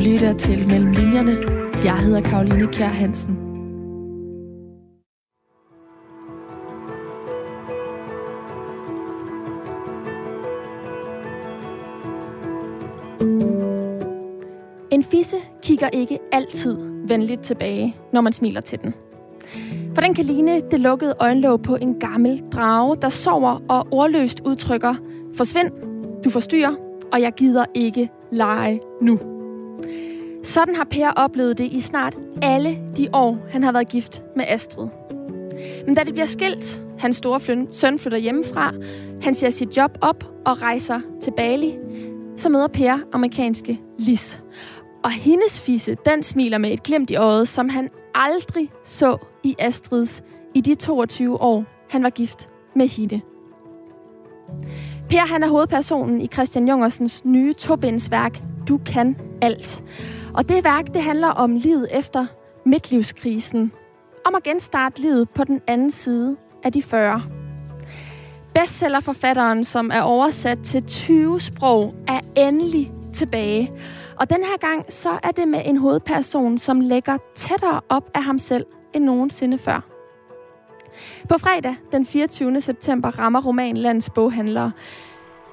lytter til Mellem Linjerne. Jeg hedder Karoline Kjær Hansen. En fisse kigger ikke altid venligt tilbage, når man smiler til den. For den kan ligne det lukkede øjenlåg på en gammel drage, der sover og ordløst udtrykker, forsvind, du forstyrrer, og jeg gider ikke lege nu. Sådan har Per oplevet det i snart alle de år, han har været gift med Astrid. Men da det bliver skilt, hans store søn flytter hjemmefra, han ser sit job op og rejser til Bali, så møder Per amerikanske Lis. Og hendes fisse, den smiler med et glimt i øjet, som han aldrig så i Astrids i de 22 år, han var gift med hende. Per han er hovedpersonen i Christian Jungersens nye tobindsværk Du kan alt. Og det værk, det handler om livet efter midtlivskrisen. Om at genstarte livet på den anden side af de 40. Bestsellerforfatteren, som er oversat til 20 sprog, er endelig tilbage. Og den her gang, så er det med en hovedperson, som lægger tættere op af ham selv end nogensinde før. På fredag den 24. september rammer roman Lands boghandlere.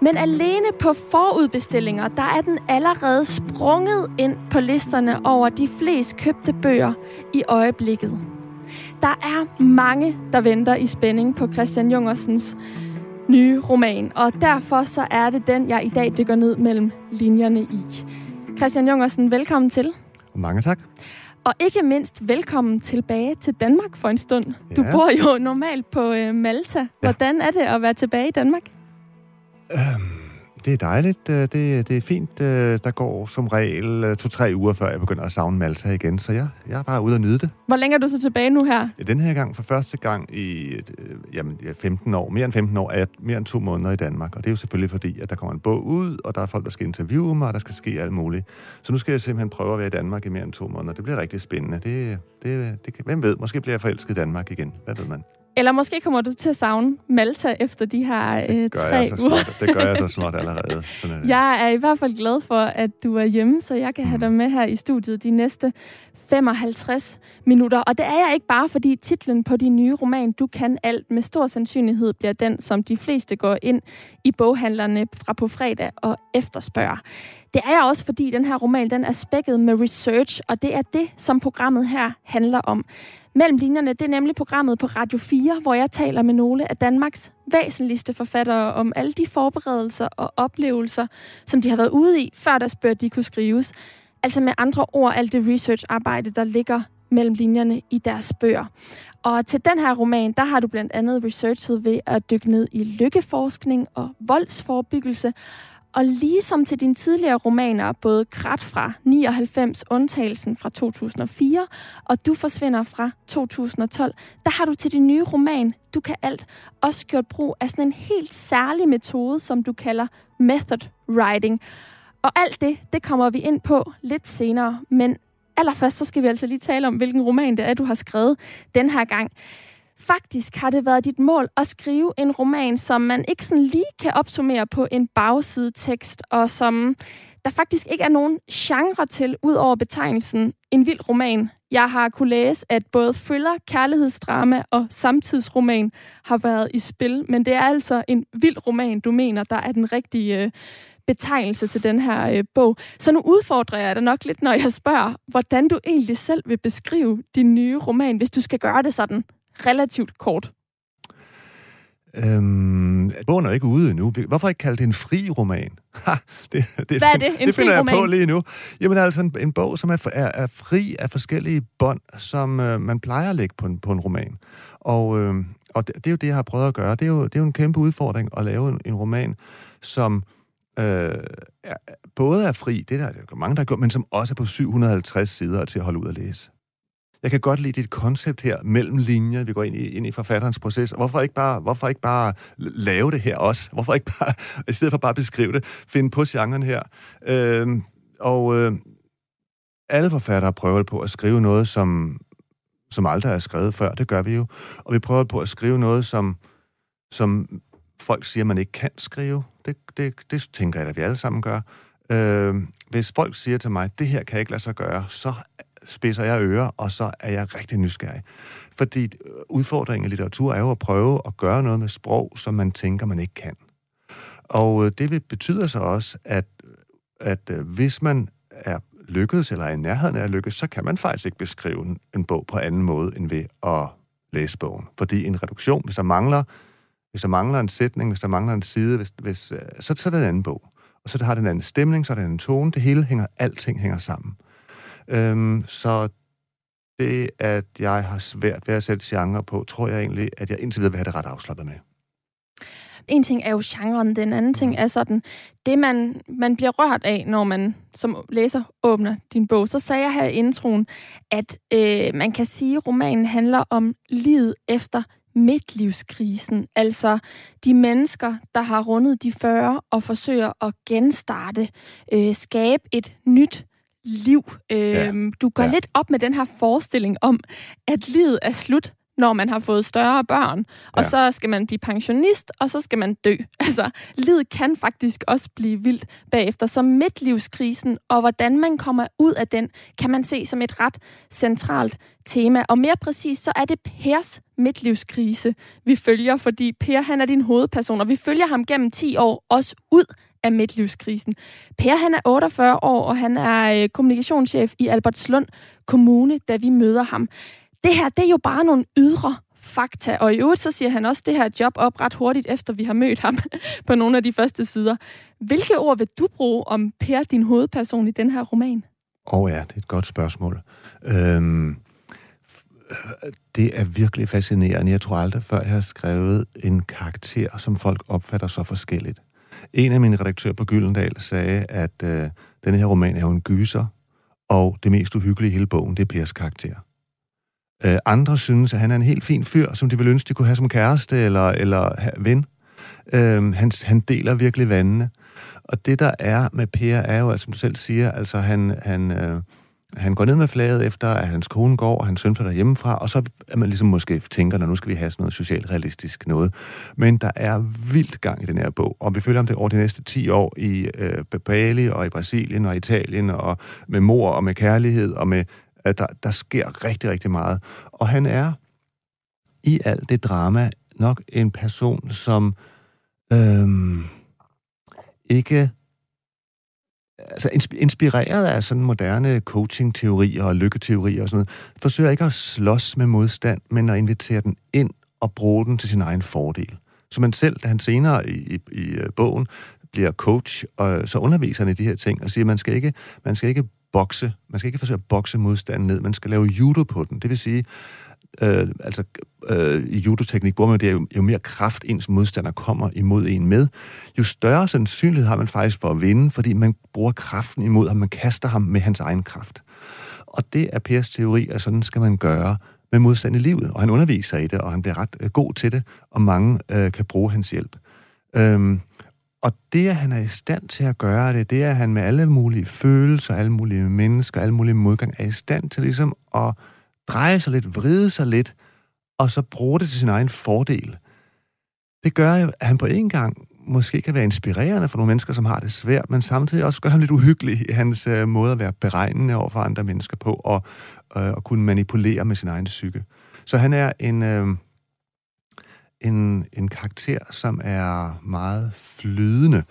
Men alene på forudbestillinger, der er den allerede sprunget ind på listerne over de flest købte bøger i øjeblikket. Der er mange, der venter i spænding på Christian Jungersens nye roman, og derfor så er det den, jeg i dag dykker ned mellem linjerne i. Christian Jungersen, velkommen til. Mange tak. Og ikke mindst velkommen tilbage til Danmark for en stund. Ja. Du bor jo normalt på øh, Malta. Hvordan er det at være tilbage i Danmark? Øhm, det er dejligt. Øh, det, det er fint. Øh, der går som regel øh, to-tre uger, før jeg begynder at savne Malta igen. Så jeg, jeg er bare ude og nyde det. Hvor længe er du så tilbage nu her? Den her gang for første gang i jamen, 15 år, mere end 15 år, er jeg mere end to måneder i Danmark. Og det er jo selvfølgelig fordi, at der kommer en bog ud, og der er folk, der skal interviewe mig, og der skal ske alt muligt. Så nu skal jeg simpelthen prøve at være i Danmark i mere end to måneder. Det bliver rigtig spændende. Det, det, det, hvem ved, måske bliver jeg forelsket i Danmark igen. Hvad ved man? Eller måske kommer du til at savne Malta efter de her øh, tre uger. Småt. Det gør jeg så småt allerede. Sådan er jeg er i hvert fald glad for, at du er hjemme, så jeg kan have dig mm. med her i studiet de næste 55 minutter. Og det er jeg ikke bare, fordi titlen på din nye roman, Du kan alt, med stor sandsynlighed bliver den, som de fleste går ind i boghandlerne fra på fredag og efterspørger. Det er jeg også, fordi den her roman, den er spækket med research, og det er det, som programmet her handler om. Mellem linjerne, det er nemlig programmet på Radio 4, hvor jeg taler med nogle af Danmarks væsentligste forfattere om alle de forberedelser og oplevelser, som de har været ude i, før deres bøger de kunne skrives. Altså med andre ord, alt det research-arbejde, der ligger mellem linjerne i deres bøger. Og til den her roman, der har du blandt andet researchet ved at dykke ned i lykkeforskning og voldsforebyggelse, og ligesom til dine tidligere romaner, både Krat fra 99, Undtagelsen fra 2004, og Du forsvinder fra 2012, der har du til din nye roman, Du kan alt, også gjort brug af sådan en helt særlig metode, som du kalder method writing. Og alt det, det kommer vi ind på lidt senere, men allerførst så skal vi altså lige tale om, hvilken roman det er, du har skrevet den her gang. Faktisk har det været dit mål at skrive en roman, som man ikke sådan lige kan opsummere på en bagsidetekst, og som der faktisk ikke er nogen genre til, ud over betegnelsen en vild roman. Jeg har kunne læse, at både thriller, kærlighedsdrama og samtidsroman har været i spil, men det er altså en vild roman, du mener, der er den rigtige øh, betegnelse til den her øh, bog. Så nu udfordrer jeg dig nok lidt, når jeg spørger, hvordan du egentlig selv vil beskrive din nye roman, hvis du skal gøre det sådan relativt kort? Øhm, bogen er ikke ude endnu. Hvorfor ikke kalde det en fri roman? Ha, det, det, Hvad er det? En det finder jeg roman? på lige nu. Jamen altså en, en bog, som er, er, er fri af forskellige bånd, som øh, man plejer at lægge på en, på en roman. Og, øh, og det, det er jo det, jeg har prøvet at gøre. Det er jo, det er jo en kæmpe udfordring at lave en, en roman, som øh, er, både er fri, det der, der er mange, der har gjort, men som også er på 750 sider til at holde ud at læse jeg kan godt lide dit koncept her mellem linjer, vi går ind i, ind i forfatterens proces. Hvorfor ikke, bare, hvorfor ikke bare lave det her også? Hvorfor ikke bare, i stedet for bare beskrive det, finde på genren her? Øh, og øh, alle forfattere prøver på at skrive noget, som, som aldrig er skrevet før. Det gør vi jo. Og vi prøver på at skrive noget, som, som folk siger, man ikke kan skrive. Det, det, det tænker jeg, at vi alle sammen gør. Øh, hvis folk siger til mig, det her kan jeg ikke lade sig gøre, så spidser jeg ører, og så er jeg rigtig nysgerrig. Fordi øh, udfordringen i litteratur er jo at prøve at gøre noget med sprog, som man tænker, man ikke kan. Og øh, det betyder så også, at, at øh, hvis man er lykkedes, eller er i nærheden af at lykkes, så kan man faktisk ikke beskrive en, bog på anden måde, end ved at læse bogen. Fordi en reduktion, hvis der mangler, hvis der mangler en sætning, hvis der mangler en side, hvis, hvis, så, så er det en anden bog. Og så har den en anden stemning, så er det en tone, det hele hænger, alting hænger sammen. Øhm, så det, at jeg har svært ved at sætte genre på, tror jeg egentlig, at jeg indtil videre vil have det ret afslappet med. En ting er jo genren, den anden ting mm. er sådan, det man, man bliver rørt af, når man som læser åbner din bog. Så sagde jeg her i introen, at øh, man kan sige, at romanen handler om livet efter midtlivskrisen, altså de mennesker, der har rundet de 40 og forsøger at genstarte, øh, skabe et nyt liv. Øh, ja. Du går ja. lidt op med den her forestilling om, at livet er slut, når man har fået større børn, og ja. så skal man blive pensionist, og så skal man dø. Altså, livet kan faktisk også blive vildt bagefter. Så midtlivskrisen, og hvordan man kommer ud af den, kan man se som et ret centralt tema. Og mere præcis, så er det Pers midtlivskrise, vi følger, fordi Per, han er din hovedperson, og vi følger ham gennem 10 år, også ud af midtlivskrisen. Per, han er 48 år, og han er øh, kommunikationschef i Albertslund Kommune, da vi møder ham det her, det er jo bare nogle ydre fakta, og i øvrigt så siger han også det her job op ret hurtigt, efter vi har mødt ham på nogle af de første sider. Hvilke ord vil du bruge om Per, din hovedperson i den her roman? Åh oh ja, det er et godt spørgsmål. Øhm, det er virkelig fascinerende. Jeg tror aldrig før, jeg har skrevet en karakter, som folk opfatter så forskelligt. En af mine redaktører på Gyldendal sagde, at øh, denne her roman er jo en gyser, og det mest uhyggelige i hele bogen, det er Pers karakter. Øh, andre synes, at han er en helt fin fyr, som de vil ønske, de kunne have som kæreste eller, eller ven. Øh, han, han deler virkelig vandene. Og det, der er med Per, er jo, altså, som du selv siger, altså han, han, øh, han går ned med flaget efter, at hans kone går, og hans søn flytter hjemmefra, og så er man ligesom måske tænker, at nu skal vi have sådan noget socialrealistisk noget. Men der er vildt gang i den her bog, og vi følger om det over de næste 10 år i øh, Bali og i Brasilien og Italien, og med mor og med kærlighed og med der, der sker rigtig, rigtig meget. Og han er i alt det drama nok en person, som øh, ikke altså inspireret af sådan moderne coaching-teorier og lykketeorier og sådan noget, forsøger ikke at slås med modstand, men at invitere den ind og bruge den til sin egen fordel. Så man selv, da han senere i, i, i øh, bogen bliver coach, og så underviser han i de her ting og siger, at man skal ikke, man skal ikke bokse. Man skal ikke forsøge at bokse modstanden ned. Man skal lave judo på den. Det vil sige, øh, altså øh, i judoteknik bruger man det, jo, jo mere kraft ens modstander kommer imod en med, jo større sandsynlighed har man faktisk for at vinde, fordi man bruger kraften imod ham, man kaster ham med hans egen kraft. Og det er Pers teori, at sådan skal man gøre med modstand i livet, og han underviser i det, og han bliver ret øh, god til det, og mange øh, kan bruge hans hjælp. Øhm, og det, at han er i stand til at gøre det, det er, at han med alle mulige følelser, alle mulige mennesker, alle mulige modgang, er i stand til ligesom at dreje sig lidt, vride sig lidt, og så bruge det til sin egen fordel. Det gør at han på en gang måske kan være inspirerende for nogle mennesker, som har det svært, men samtidig også gør ham lidt uhyggelig i hans øh, måde at være beregnende over for andre mennesker på, og, øh, og kunne manipulere med sin egen psyke. Så han er en... Øh, en, en karakter, som er meget flydende.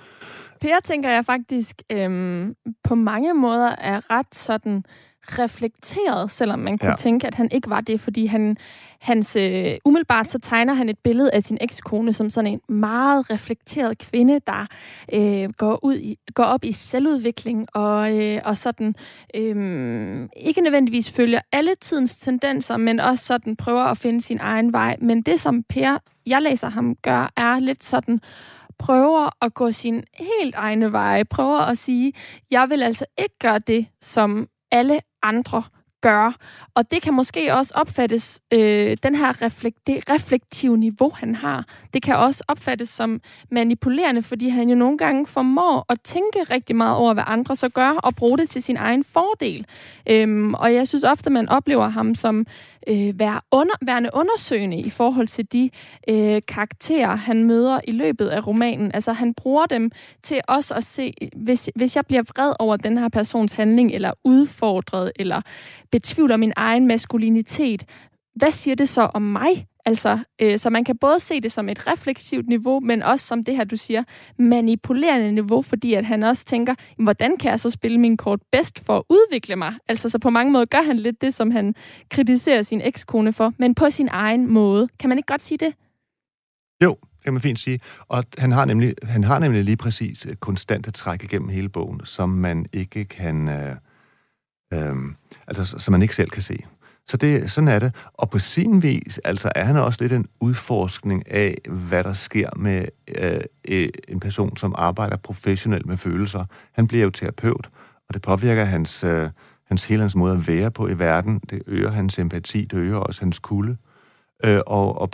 Per tænker jeg faktisk øh, på mange måder er ret sådan reflekteret, selvom man kunne ja. tænke, at han ikke var det, fordi han, hans, øh, umiddelbart så tegner han et billede af sin ekskone som sådan en meget reflekteret kvinde, der øh, går, ud i, går op i selvudvikling og, øh, og sådan øh, ikke nødvendigvis følger alle tidens tendenser, men også sådan prøver at finde sin egen vej. Men det, som Per, jeg læser ham, gør, er lidt sådan prøver at gå sin helt egne veje, prøver at sige, jeg vil altså ikke gøre det, som alle andre gør. Og det kan måske også opfattes, øh, den her reflekt, det reflektive niveau, han har, det kan også opfattes som manipulerende, fordi han jo nogle gange formår at tænke rigtig meget over, hvad andre så gør, og bruge det til sin egen fordel. Øhm, og jeg synes ofte, man oplever ham som øh, være under, værende undersøgende i forhold til de øh, karakterer, han møder i løbet af romanen. Altså han bruger dem til også at se, hvis, hvis jeg bliver vred over den her persons handling, eller udfordret, eller betvivler min egen maskulinitet, hvad siger det så om mig? Altså, øh, så man kan både se det som et refleksivt niveau, men også som det her, du siger, manipulerende niveau, fordi at han også tænker, hvordan kan jeg så spille min kort bedst for at udvikle mig? Altså, så på mange måder gør han lidt det, som han kritiserer sin ekskone for, men på sin egen måde. Kan man ikke godt sige det? Jo, kan man fint sige. Og han har nemlig, han har nemlig lige præcis øh, konstante træk igennem hele bogen, som man ikke kan... Øh, øh, altså, som man ikke selv kan se. Så det, sådan er det. Og på sin vis, altså er han også lidt en udforskning af, hvad der sker med øh, øh, en person, som arbejder professionelt med følelser. Han bliver jo terapeut, og det påvirker hans, øh, hans hele hans måde at være på i verden. Det øger hans empati, det øger også hans kulde. Øh, og, og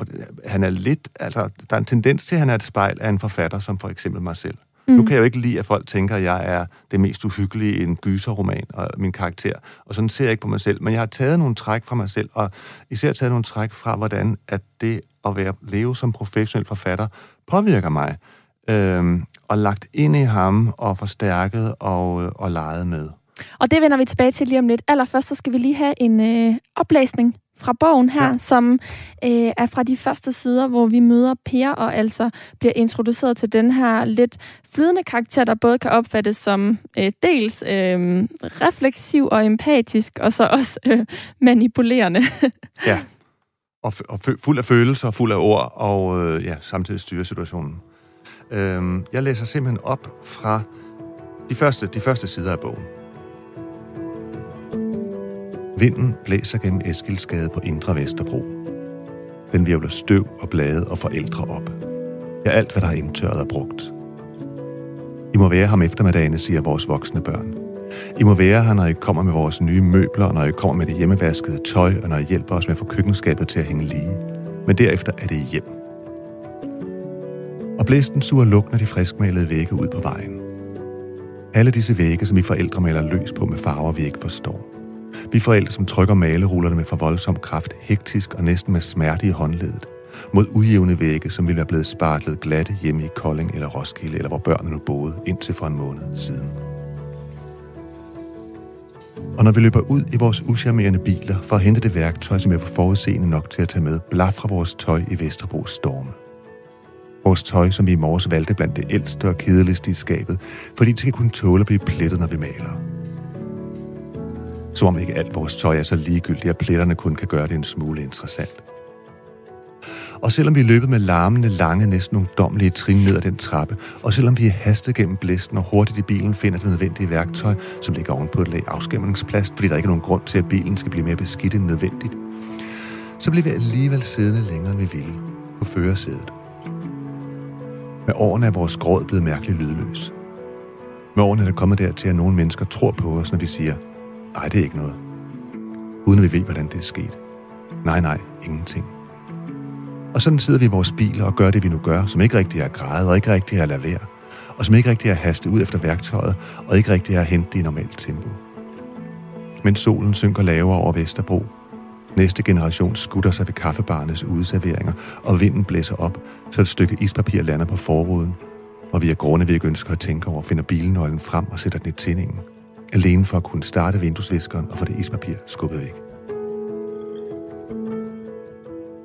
han er lidt, altså, der er en tendens til, at han er et spejl af en forfatter, som for eksempel mig selv. Mm. Nu kan jeg jo ikke lide, at folk tænker, at jeg er det mest uhyggelige i en gyserroman og min karakter. Og sådan ser jeg ikke på mig selv. Men jeg har taget nogle træk fra mig selv, og især taget nogle træk fra, hvordan at det at være, leve som professionel forfatter påvirker mig. Øhm, og lagt ind i ham og forstærket og, og leget med. Og det vender vi tilbage til lige om lidt. Allerførst så skal vi lige have en øh, oplæsning fra bogen her, ja. som øh, er fra de første sider, hvor vi møder Per og altså bliver introduceret til den her lidt flydende karakter, der både kan opfattes som øh, dels øh, refleksiv og empatisk, og så også øh, manipulerende. ja, og, og fuld af følelser, fuld af ord, og øh, ja, samtidig styre situationen. Øh, jeg læser simpelthen op fra de første, de første sider af bogen. Vinden blæser gennem Eskilsgade på Indre Vesterbro. Den virvler støv og blade og forældre op. Ja, alt hvad der er indtørret og brugt. I må være ham eftermiddagene, siger vores voksne børn. I må være her, når I kommer med vores nye møbler, når I kommer med det hjemmevaskede tøj, og når I hjælper os med at få køkkenskabet til at hænge lige. Men derefter er det hjem. Og blæsten suger lugten af de friskmalede vægge ud på vejen. Alle disse vægge, som vi forældre maler løs på med farver, vi ikke forstår. Vi forældre, som trykker malerullerne med for voldsom kraft, hektisk og næsten med smerte i håndledet, mod ujævne vægge, som ville være blevet spartlet glatte hjemme i Kolding eller Roskilde, eller hvor børnene nu boede, indtil for en måned siden. Og når vi løber ud i vores uschammerende biler for at hente det værktøj, som er for forudseende nok til at tage med, blafrer vores tøj i Vesterbros storme. Vores tøj, som vi i morges valgte blandt det ældste og kedeligste i skabet, fordi det skal kunne tåle at blive plettet, når vi maler. Som om ikke alt vores tøj er så ligegyldigt, at pletterne kun kan gøre det en smule interessant. Og selvom vi er løbet med larmende, lange, næsten ungdomlige trin ned ad den trappe, og selvom vi er hastet gennem blæsten og hurtigt i bilen finder det nødvendige værktøj, som ligger ovenpå et lag afskæmningsplast, fordi der ikke er nogen grund til, at bilen skal blive mere beskidt end nødvendigt, så bliver vi alligevel siddende længere, end vi ville på førersædet. Med årene er vores gråd blevet mærkeligt lydløs. Med årene er det kommet dertil, at nogle mennesker tror på os, når vi siger, nej, det er ikke noget. Uden at vi ved, hvordan det er sket. Nej, nej, ingenting. Og sådan sidder vi i vores biler og gør det, vi nu gør, som ikke rigtig er græde og ikke rigtig er at lade være, og som ikke rigtig er haste ud efter værktøjet, og ikke rigtig er hente i normalt tempo. Men solen synker lavere over Vesterbro. Næste generation skutter sig ved kaffebarnes udserveringer, og vinden blæser op, så et stykke ispapir lander på forruden, og vi er grunde, vi ikke ønsker at tænke over, finder bilnøglen frem og sætter den i tændingen. Alene for at kunne starte vinduesviskeren og få det ispapir skubbet væk.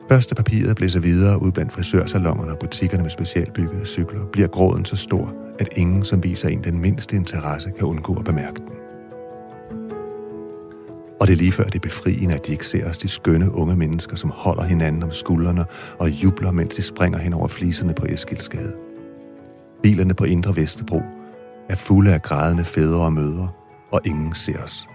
Første papiret blæser videre ud blandt frisørsalongerne og butikkerne med specialbyggede cykler, bliver gråden så stor, at ingen, som viser en den mindste interesse, kan undgå at bemærke den. Og det er lige før det er befriende, at de ikke ser os, de skønne unge mennesker, som holder hinanden om skuldrene og jubler, mens de springer hen over fliserne på Eskildsgade. Bilerne på Indre Vesterbro er fulde af grædende fædre og mødre, og ingen ser os.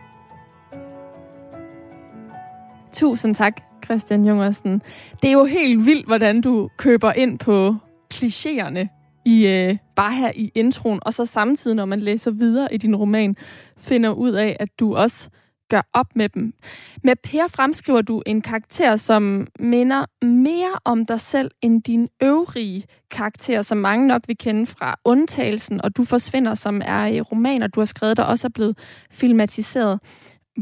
Tusind tak, Christian Jungersen. Det er jo helt vildt, hvordan du køber ind på klichéerne i øh, bare her i introen, og så samtidig, når man læser videre i din roman, finder ud af, at du også gør op med dem. Med Per fremskriver du en karakter, som minder mere om dig selv end din øvrige karakter, som mange nok vil kende fra Undtagelsen, og Du forsvinder, som er i romaner, du har skrevet, der også er blevet filmatiseret.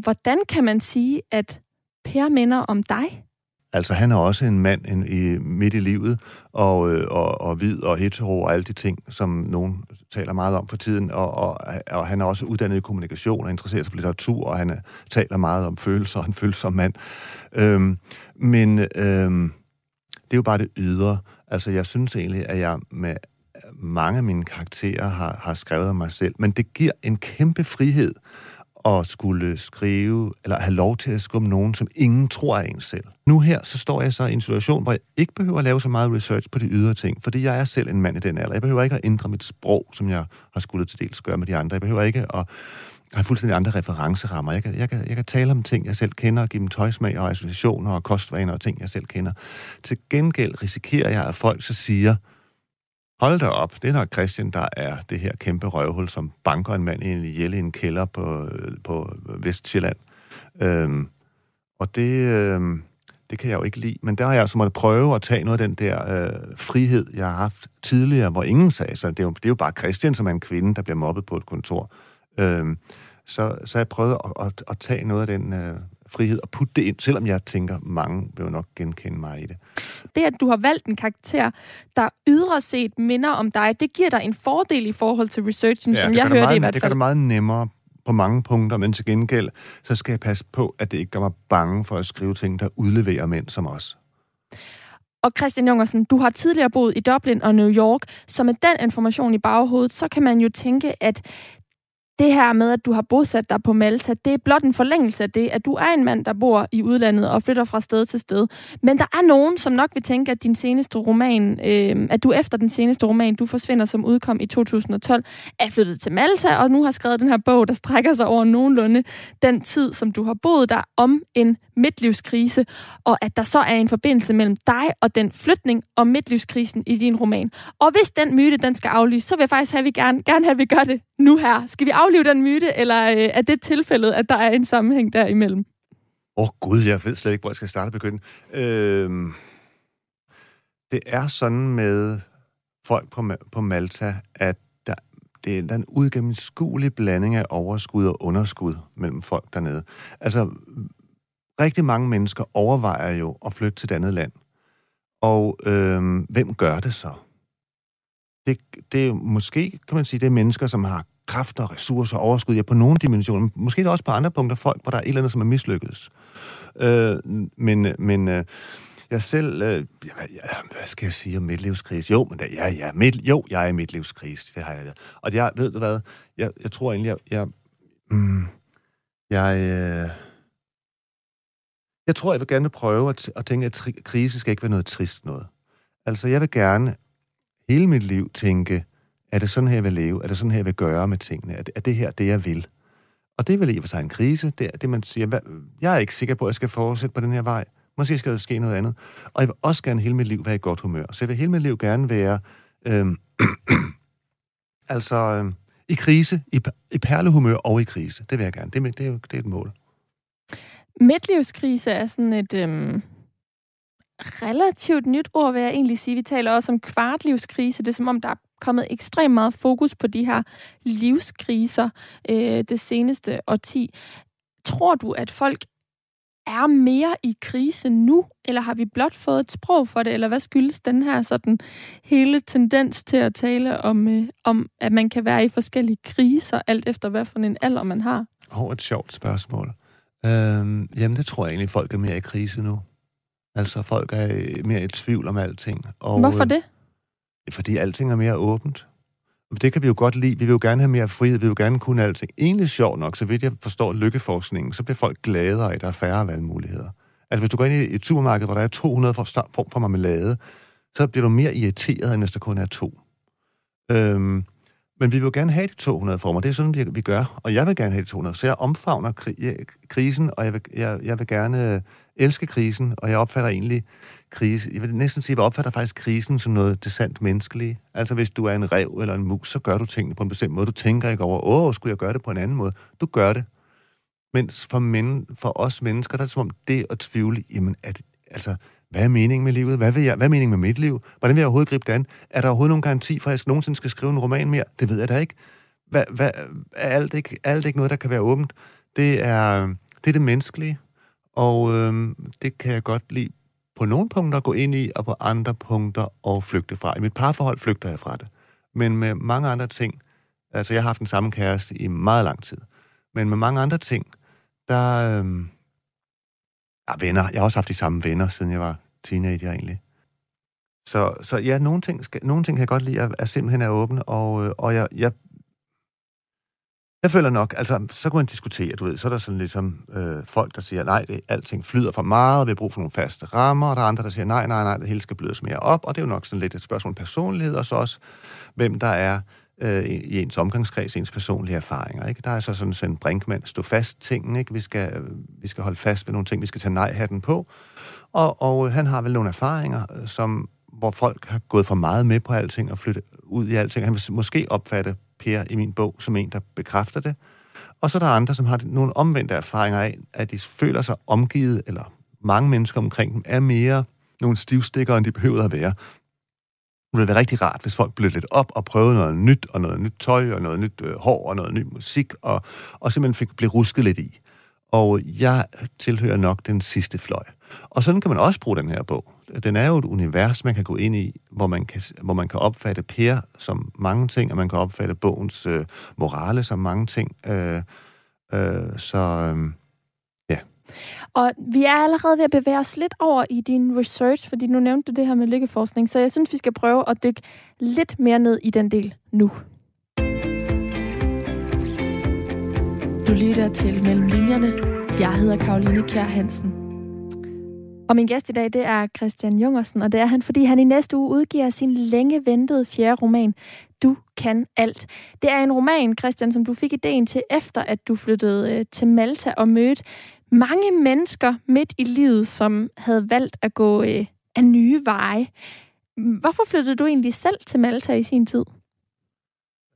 Hvordan kan man sige, at Per minder om dig? Altså, han er også en mand en, i, midt i livet, og, øh, og, og hvid og hetero og alle de ting, som nogen taler meget om for tiden. Og, og, og han er også uddannet i kommunikation og interesserer sig for litteratur, og han er, taler meget om følelser og en følsom mand. Øhm, men øhm, det er jo bare det ydre. Altså, jeg synes egentlig, at jeg med mange af mine karakterer har, har skrevet om mig selv, men det giver en kæmpe frihed at skulle skrive, eller have lov til at skrive om nogen, som ingen tror er en selv. Nu her, så står jeg så i en situation, hvor jeg ikke behøver at lave så meget research på de ydre ting, fordi jeg er selv en mand i den alder. Jeg behøver ikke at ændre mit sprog, som jeg har skulle til dels gøre med de andre. Jeg behøver ikke at have fuldstændig andre referencerammer. Jeg kan, jeg, kan, jeg kan tale om ting, jeg selv kender, og give dem tøjsmag og associationer og kostvaner og ting, jeg selv kender. Til gengæld risikerer jeg, at folk så siger, Hold da op, det er nok Christian, der er det her kæmpe røvhul, som banker en mand i en ihjel i en kælder på, på Vestjylland. Øhm, og det, øhm, det kan jeg jo ikke lide. Men der har jeg altså måttet prøve at tage noget af den der øh, frihed, jeg har haft tidligere, hvor ingen sagde, så det er, jo, det er jo bare Christian, som er en kvinde, der bliver mobbet på et kontor. Øhm, så, så jeg prøvet at, at, at tage noget af den øh, frihed og putte det ind, selvom jeg tænker, mange vil jo nok genkende mig i det. Det, at du har valgt en karakter, der ydre set minder om dig, det giver dig en fordel i forhold til researchen, ja, som jeg hørte meget, i hvert fald. Det gør det meget nemmere på mange punkter, men til gengæld, så skal jeg passe på, at det ikke gør mig bange for at skrive ting, der udleverer mænd som os. Og Christian Jungersen, du har tidligere boet i Dublin og New York, så med den information i baghovedet, så kan man jo tænke, at det her med, at du har bosat dig på Malta, det er blot en forlængelse af det, at du er en mand, der bor i udlandet og flytter fra sted til sted. Men der er nogen, som nok vil tænke, at din seneste roman, øh, at du efter den seneste roman, du forsvinder, som udkom i 2012, er flyttet til Malta, og nu har skrevet den her bog, der strækker sig over nogenlunde den tid, som du har boet der, om en midtlivskrise, og at der så er en forbindelse mellem dig og den flytning og midtlivskrisen i din roman. Og hvis den myte, den skal aflyse, så vil jeg faktisk have, vi gerne, gerne have, at vi gør det nu her. Skal vi aflive den myte, eller øh, er det tilfældet, at der er en sammenhæng derimellem? Åh oh, gud, jeg ved slet ikke, hvor jeg skal starte og begynde. Øh, det er sådan med folk på, på Malta, at der, det er en udgennemskuelig blanding af overskud og underskud mellem folk dernede. Altså, rigtig mange mennesker overvejer jo at flytte til et andet land. Og øh, hvem gør det så? Det, det er måske, kan man sige, det er mennesker, som har kræfter, ressourcer overskud ja, på nogle dimensioner. Måske er det også på andre punkter folk, hvor der er et eller andet, som er mislykkedes. Øh, men men øh, jeg selv... Øh, ja, hvad skal jeg sige om midtlivskrise? Jo, men da, ja, ja, midt, jo, jeg er i midtlivskrise. Det har jeg. Og jeg, ved du hvad? Jeg, jeg tror egentlig, jeg... Jeg, mm, jeg øh, jeg tror, jeg vil gerne prøve at, at tænke, at krise skal ikke være noget trist noget. Altså, jeg vil gerne hele mit liv tænke, er det sådan her, jeg vil leve? Er det sådan her, jeg vil gøre med tingene? Er det, er det her det, jeg vil? Og det vil i for sig en krise. Det er det, man siger, hvad, jeg er ikke sikker på, at jeg skal fortsætte på den her vej. Måske skal der ske noget andet. Og jeg vil også gerne hele mit liv være i godt humør. Så jeg vil hele mit liv gerne være... Øhm, altså, øhm, i krise, i, i perlehumør og i krise. Det vil jeg gerne. Det, det, er, det er et mål. Midtlivskrise er sådan et øhm, relativt nyt ord, vil jeg egentlig sige. Vi taler også om kvartlivskrise. Det er som om, der er kommet ekstremt meget fokus på de her livskriser øh, det seneste årti. Tror du, at folk er mere i krise nu, eller har vi blot fået et sprog for det, eller hvad skyldes den her sådan hele tendens til at tale om, øh, om at man kan være i forskellige kriser, alt efter hvad for en alder man har? Åh, oh, et sjovt spørgsmål. Øhm, jamen, det tror jeg egentlig, folk er mere i krise nu. Altså, folk er mere i tvivl om alting. Og, Hvorfor det? Øh, fordi alting er mere åbent. Det kan vi jo godt lide. Vi vil jo gerne have mere frihed. Vi vil jo gerne kunne alting. Egentlig sjovt nok, så vidt jeg forstår lykkeforskningen, så bliver folk gladere af, at der er færre valgmuligheder. Altså, hvis du går ind i et supermarked, hvor der er 200 form for marmelade, så bliver du mere irriteret, end hvis der kun er to. Øhm, men vi vil jo gerne have de 200 former. Det er sådan, vi, vi gør. Og jeg vil gerne have de 200. Så jeg omfavner kri- eh, krisen, og jeg vil, jeg, jeg vil gerne eh, elske krisen, og jeg opfatter egentlig krise. Jeg vil næsten sige, at jeg opfatter faktisk krisen som noget det sandt menneskelige. Altså hvis du er en rev eller en mus, så gør du tingene på en bestemt måde. Du tænker ikke over, åh, skulle jeg gøre det på en anden måde? Du gør det. Mens for, men, for os mennesker, der er det som om det at tvivle, jamen, at, altså, hvad er meningen med livet? Hvad, vil jeg, hvad er meningen med mit liv? Hvordan vil jeg overhovedet gribe det an? Er der overhovedet nogen garanti for, at jeg nogensinde skal skrive en roman mere? Det ved jeg da ikke. Hvad, hvad, er alt ikke, alt ikke noget, der kan være åbent? Det er, det er det menneskelige. Og øh, det kan jeg godt lide på nogle punkter gå ind i, og på andre punkter at flygte fra. I mit parforhold flygter jeg fra det. Men med mange andre ting, altså jeg har haft den samme kæreste i meget lang tid, men med mange andre ting, der... Øh, ja, venner. Jeg har også haft de samme venner, siden jeg var teenager egentlig. Så, så ja, nogle ting, skal, nogle ting kan jeg godt lide, at, at simpelthen er åbne, og, øh, og jeg, jeg, jeg føler nok, altså, så kan man diskutere, du ved, så er der sådan ligesom øh, folk, der siger, nej, det, alting flyder for meget, vi har brug for nogle faste rammer, og der er andre, der siger, nej, nej, nej, det hele skal blødes mere op, og det er jo nok sådan lidt et spørgsmål om personlighed, og så også, hvem der er øh, i ens omgangskreds, ens personlige erfaringer. Ikke? Der er så sådan en brinkmand, stå fast tingen, ikke? Vi, skal, vi skal holde fast ved nogle ting, vi skal tage nej-hatten på, og, og øh, han har vel nogle erfaringer, øh, som, hvor folk har gået for meget med på alting og flyttet ud i alting. Han vil måske opfatte Per i min bog som en, der bekræfter det. Og så er der andre, som har nogle omvendte erfaringer af, at de føler sig omgivet, eller mange mennesker omkring dem, er mere nogle stivstikker, end de behøver at være. Det ville være rigtig rart, hvis folk blev lidt op og prøvede noget nyt, og noget nyt tøj, og noget nyt øh, hår, og noget ny musik, og, og simpelthen fik, blev rusket lidt i. Og jeg tilhører nok den sidste fløj. Og sådan kan man også bruge den her bog. Den er jo et univers, man kan gå ind i, hvor man kan, hvor man kan opfatte Per som mange ting, og man kan opfatte bogens øh, morale som mange ting. Øh, øh, så øh. Og vi er allerede ved at bevæge os lidt over i din research, fordi nu nævnte du det her med lykkeforskning, så jeg synes, vi skal prøve at dykke lidt mere ned i den del nu. Du lytter til Mellem Linjerne. Jeg hedder Karoline Kjær Hansen. Og min gæst i dag, det er Christian Jungersen, og det er han, fordi han i næste uge udgiver sin længe ventede fjerde roman, Du kan alt. Det er en roman, Christian, som du fik ideen til, efter at du flyttede øh, til Malta og mødte mange mennesker midt i livet, som havde valgt at gå øh, af nye veje. Hvorfor flyttede du egentlig selv til Malta i sin tid?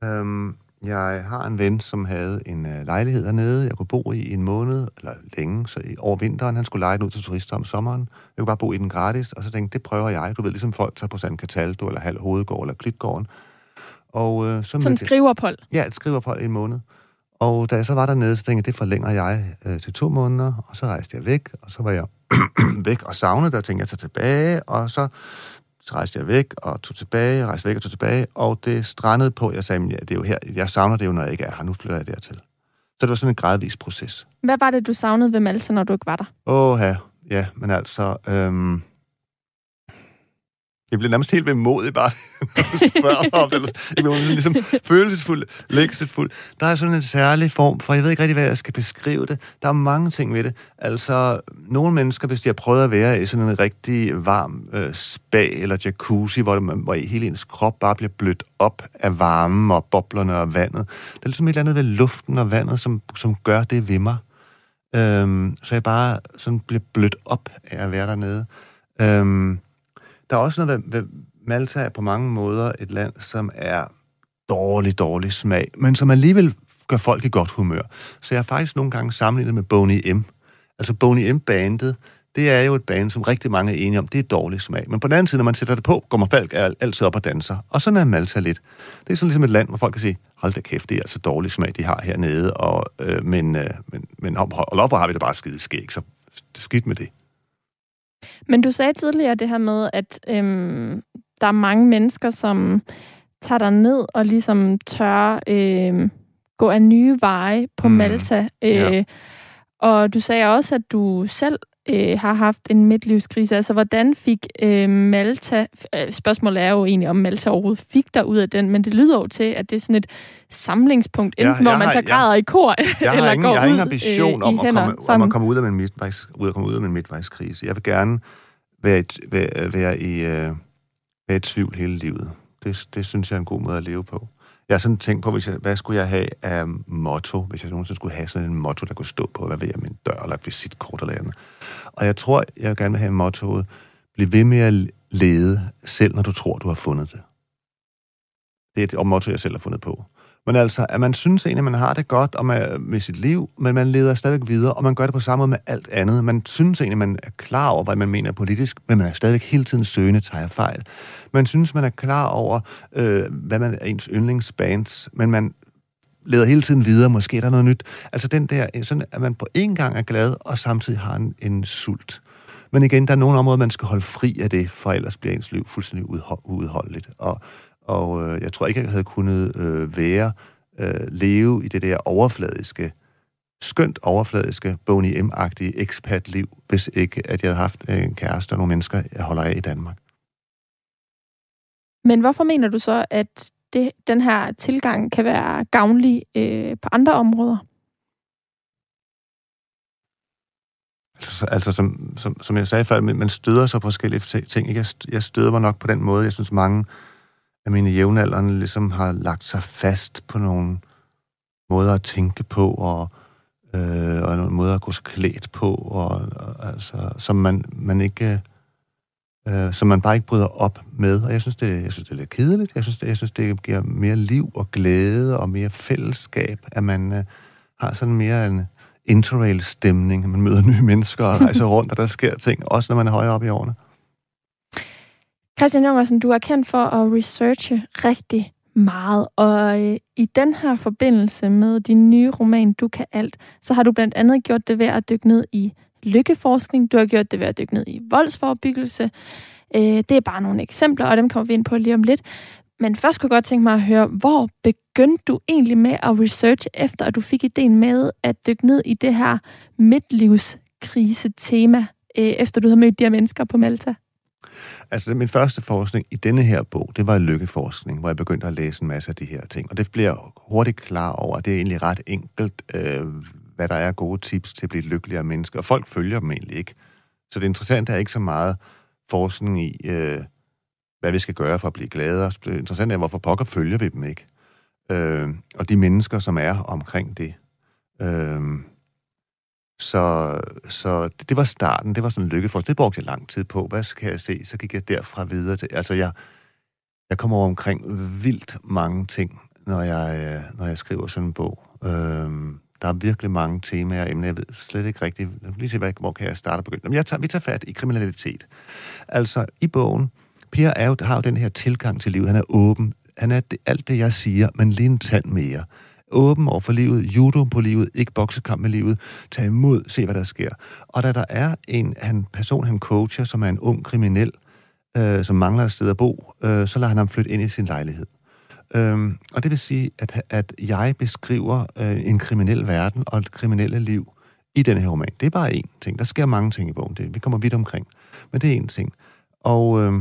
Um, jeg har en ven, som havde en uh, lejlighed dernede, jeg kunne bo i en måned, eller længe, så i, over vinteren. Han skulle lege den ud til turister om sommeren. Jeg kunne bare bo i den gratis, og så tænkte det prøver jeg. Du ved, ligesom folk tager på San Cataldo, eller Halv Hovedgård, eller Klitgården. Og, uh, så Som skriverophold? Ja, et skriverophold i en måned. Og da jeg så var dernede, så tænkte jeg, det forlænger jeg uh, til to måneder, og så rejste jeg væk, og så var jeg væk og savnede, der tænkte jeg, tage tilbage, og så så rejste jeg væk og tog tilbage, rejste væk og tog tilbage, og det strandede på, jeg sagde, ja, det er jo her, jeg savner det jo, når jeg ikke er her, nu flytter jeg dertil. Så det var sådan en gradvis proces. Hvad var det, du savnede ved Malta, når du ikke var der? Åh, ja, ja, men altså, øhm, jeg bliver nærmest helt vemodig bare, når du spørger om det. Jeg bliver ligesom følelsesfuld, længselsfuld. Der er sådan en særlig form for, jeg ved ikke rigtig, hvad jeg skal beskrive det. Der er mange ting ved det. Altså, nogle mennesker, hvis de har prøvet at være i sådan en rigtig varm øh, spa eller jacuzzi, hvor, man, hvor hele ens krop bare bliver blødt op af varmen og boblerne og vandet. Der er ligesom et eller andet ved luften og vandet, som, som gør det ved mig. Øhm, så jeg bare sådan bliver blødt op af at være dernede. Øhm, der er også noget ved, ved Malta er på mange måder et land, som er dårlig, dårlig smag, men som alligevel gør folk i godt humør. Så jeg har faktisk nogle gange sammenlignet med Boney M. Altså Boney M-bandet, det er jo et band, som rigtig mange er enige om, det er dårlig smag. Men på den anden side, når man sætter det på, går man folk altid op og danser. Og sådan er Malta lidt. Det er sådan ligesom et land, hvor folk kan sige, hold da kæft, det er altså dårlig smag, de har hernede. Og, øh, men, øh, men, men hold op, hvor har vi det bare skide skæg, så skidt med det. Men du sagde tidligere det her med, at øhm, der er mange mennesker, som tager dig ned og ligesom tør øhm, gå af nye veje på mm. Malta. Øh, ja. Og du sagde også, at du selv øh, har haft en midtlivskrise. Altså, hvordan fik øh, Malta... Øh, spørgsmålet er jo egentlig, om Malta overhovedet fik dig ud af den, men det lyder jo til, at det er sådan et samlingspunkt, enten ja, hvor man så græder jeg, i kor, jeg eller ingen, går Jeg har ingen ambition øh, om, at komme, om at komme ud af min midtvejs, ud at komme ud af min midtvejskrise. Jeg vil gerne være, et, være, være i øh, være i tvivl hele livet. Det, det synes jeg er en god måde at leve på. Jeg har sådan tænkt på, hvis jeg, hvad skulle jeg have af motto, hvis jeg nogensinde skulle have sådan en motto, der kunne stå på, hvad ved jeg, min dør, eller et visitkort eller andet. Og jeg tror, jeg gerne vil have mottoet, bliv ved med at lede, selv når du tror, du har fundet det. Det er et motto, jeg selv har fundet på. Men altså, at man synes egentlig, at man har det godt og med, med sit liv, men man leder stadigvæk videre, og man gør det på samme måde med alt andet. Man synes egentlig, man er klar over, hvad man mener politisk, men man er stadigvæk hele tiden søgende, tager fejl. Man synes, man er klar over, øh, hvad man er ens yndlingsbands, men man leder hele tiden videre, måske er der noget nyt. Altså den der, øh, sådan at man på en gang er glad, og samtidig har en, en sult. Men igen, der er nogle områder, man skal holde fri af det, for ellers bliver ens liv fuldstændig uudholdeligt. Og, og øh, jeg tror ikke, jeg havde kunnet øh, være, øh, leve i det der overfladiske, skønt overfladiske, Boney M-agtige expat-liv, hvis ikke, at jeg havde haft en kæreste og nogle mennesker, jeg holder af i Danmark. Men hvorfor mener du så, at det, den her tilgang kan være gavnlig øh, på andre områder? Altså, altså som, som, som jeg sagde før, man støder sig på forskellige ting. Ikke? Jeg støder mig nok på den måde. Jeg synes, mange af mine jævnaldrende ligesom har lagt sig fast på nogle måder at tænke på, og, øh, og nogle måder at gå klædt på, og, og, altså, som man, man ikke øh, som man bare ikke bryder op med. Og jeg synes, det, jeg synes, det er lidt kedeligt. Jeg synes, det, jeg synes, det giver mere liv og glæde og mere fællesskab, at man øh, har sådan mere en interrail-stemning, at man møder nye mennesker og rejser rundt, og der sker ting, også når man er højere op i årene. Christian Jungersen, du er kendt for at researche rigtig meget, og øh, i den her forbindelse med din nye roman, Du kan alt, så har du blandt andet gjort det ved at dykke ned i lykkeforskning. Du har gjort det ved at dykke ned i voldsforebyggelse. Øh, det er bare nogle eksempler, og dem kommer vi ind på lige om lidt. Men først kunne jeg godt tænke mig at høre, hvor begyndte du egentlig med at research, efter at du fik ideen med at dykke ned i det her midtlivskrise-tema, øh, efter du havde mødt de her mennesker på Malta? Altså, min første forskning i denne her bog, det var lykkeforskning, hvor jeg begyndte at læse en masse af de her ting. Og det bliver hurtigt klar over, at det er egentlig ret enkelt, øh, hvad der er gode tips til at blive lykkeligere mennesker, og folk følger dem egentlig ikke. Så det interessante er ikke så meget forskning i, øh, hvad vi skal gøre for at blive gladere. Det interessante er, hvorfor pokker følger vi dem ikke. Øh, og de mennesker, som er omkring det. Øh, så, så det, det var starten, det var sådan en lykkeforskning. Det brugte jeg lang tid på. Hvad skal jeg se? Så gik jeg derfra videre til... Altså, jeg, jeg kommer over omkring vildt mange ting, når jeg, øh, når jeg skriver sådan en bog. Øhm, der er virkelig mange temaer og emner. Jeg ved slet ikke rigtigt. Jeg vil lige se, hvor kan jeg starte og begynde. Men jeg tager, vi tager fat i kriminalitet. Altså, i bogen, Per er jo, har jo den her tilgang til livet. Han er åben. Han er det, alt det, jeg siger, men lige en tand mere. Åben over for livet, judo på livet, ikke boksekamp med livet. Tag imod, se hvad der sker. Og da der er en han, person, han coacher, som er en ung kriminel, øh, som mangler et sted at bo, øh, så lader han ham flytte ind i sin lejlighed. Øhm, og det vil sige, at, at jeg beskriver øh, en kriminel verden og et kriminelle liv i denne her roman. Det er bare én ting. Der sker mange ting i bogen. Det, vi kommer vidt omkring. Men det er én ting. Og øh,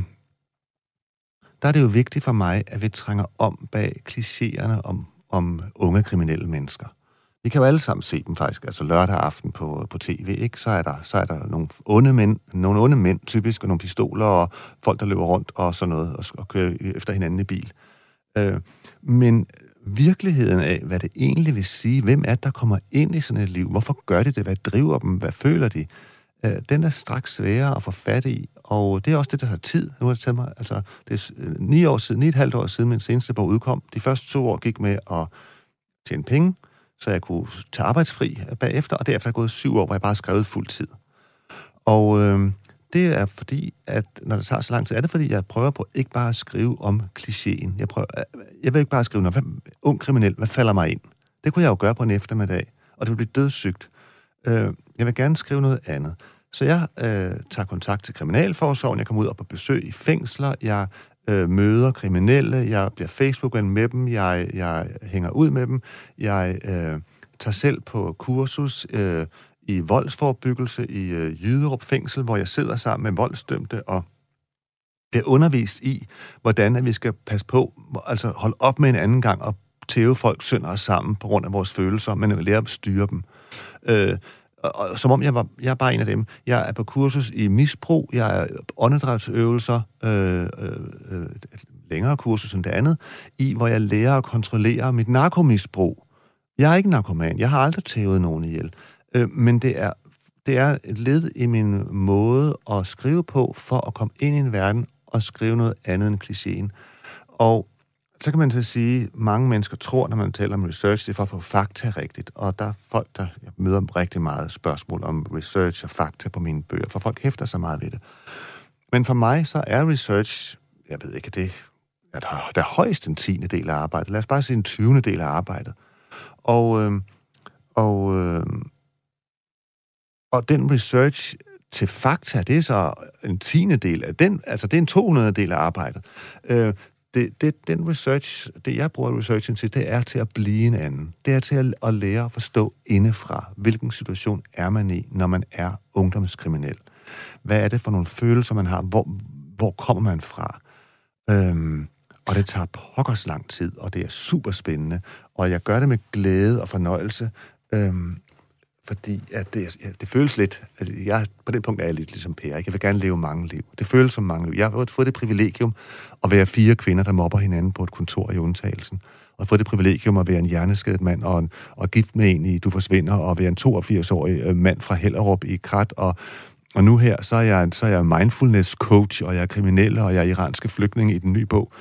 der er det jo vigtigt for mig, at vi trænger om bag klichéerne om, om unge kriminelle mennesker. Vi kan jo alle sammen se dem faktisk, altså lørdag aften på, på tv, ikke? Så er der, så er der nogle onde mænd, nogle onde mænd typisk, og nogle pistoler, og folk, der løber rundt og sådan noget, og, og kører efter hinanden i bil. Øh, men virkeligheden af, hvad det egentlig vil sige, hvem er det, der kommer ind i sådan et liv, hvorfor gør de det, hvad driver dem, hvad føler de, øh, den er straks sværere at få fat i, og det er også det, der har tid. Nu har det taget mig, altså, det er øh, ni år siden, ni et halvt år siden, min seneste bog udkom. De første to år gik med at tjene penge, så jeg kunne tage arbejdsfri bagefter, og derefter er gået syv år, hvor jeg bare har skrevet fuld tid. Og øh, det er fordi, at når det tager så lang tid, er det fordi, jeg prøver på ikke bare at skrive om klichéen. Jeg, prøver, jeg vil ikke bare skrive, når ung kriminel, hvad falder mig ind? Det kunne jeg jo gøre på en eftermiddag, og det ville blive dødssygt. Øh, jeg vil gerne skrive noget andet. Så jeg øh, tager kontakt til Kriminalforsorgen, jeg kommer ud og på besøg i fængsler, jeg øh, møder kriminelle, jeg bliver facebook med dem, jeg, jeg hænger ud med dem, jeg øh, tager selv på kursus, øh, i voldsforbyggelse i øh, Jyderup fængsel, hvor jeg sidder sammen med voldsdømte og bliver undervist i, hvordan at vi skal passe på, altså holde op med en anden gang og tæve folk sønder os sammen på grund af vores følelser, men lære at styre dem. Øh, og, og, som om jeg, var, jeg er bare en af dem. Jeg er på kursus i misbrug, jeg er åndedrætsøvelser, øh, øh, øh, længere kursus end det andet, i hvor jeg lærer at kontrollere mit narkomisbrug. Jeg er ikke narkoman, jeg har aldrig tævet nogen ihjel. Øh, men det er, det er et led i min måde at skrive på, for at komme ind i en verden og skrive noget andet end klichéen. Og så kan man så sige, at mange mennesker tror, når man taler om research, det er for at få fakta rigtigt. Og der er folk, der jeg møder rigtig meget spørgsmål om research og fakta på mine bøger, for folk hæfter sig meget ved det. Men for mig, så er research, jeg ved ikke, det er der, der er højst en tiende del af arbejdet. Lad os bare sige en tyvende del af arbejdet. Og, øh, og, øh, og den research til fakta, det er så en tiende del af den, altså det er en 200 del af arbejdet. Øh, det, det, den research, det jeg bruger researchen til, det er til at blive en anden. Det er til at, at lære at forstå indefra, hvilken situation er man i, når man er ungdomskriminel. Hvad er det for nogle følelser, man har? Hvor, hvor kommer man fra? Øhm, og det tager pokkers lang tid, og det er super spændende. Og jeg gør det med glæde og fornøjelse, øhm, fordi at det, ja, det føles lidt... at jeg, på den punkt er jeg lidt ligesom Per. Jeg vil gerne leve mange liv. Det føles som mange liv. Jeg har fået det privilegium at være fire kvinder, der mobber hinanden på et kontor i undtagelsen. Og fået det privilegium at være en hjerneskadet mand og, en, og gift med en i Du Forsvinder, og være en 82-årig øh, mand fra Hellerup i Krat, og og nu her, så er jeg, så er jeg mindfulness coach, og jeg er kriminel, og jeg er iranske flygtning i den nye bog.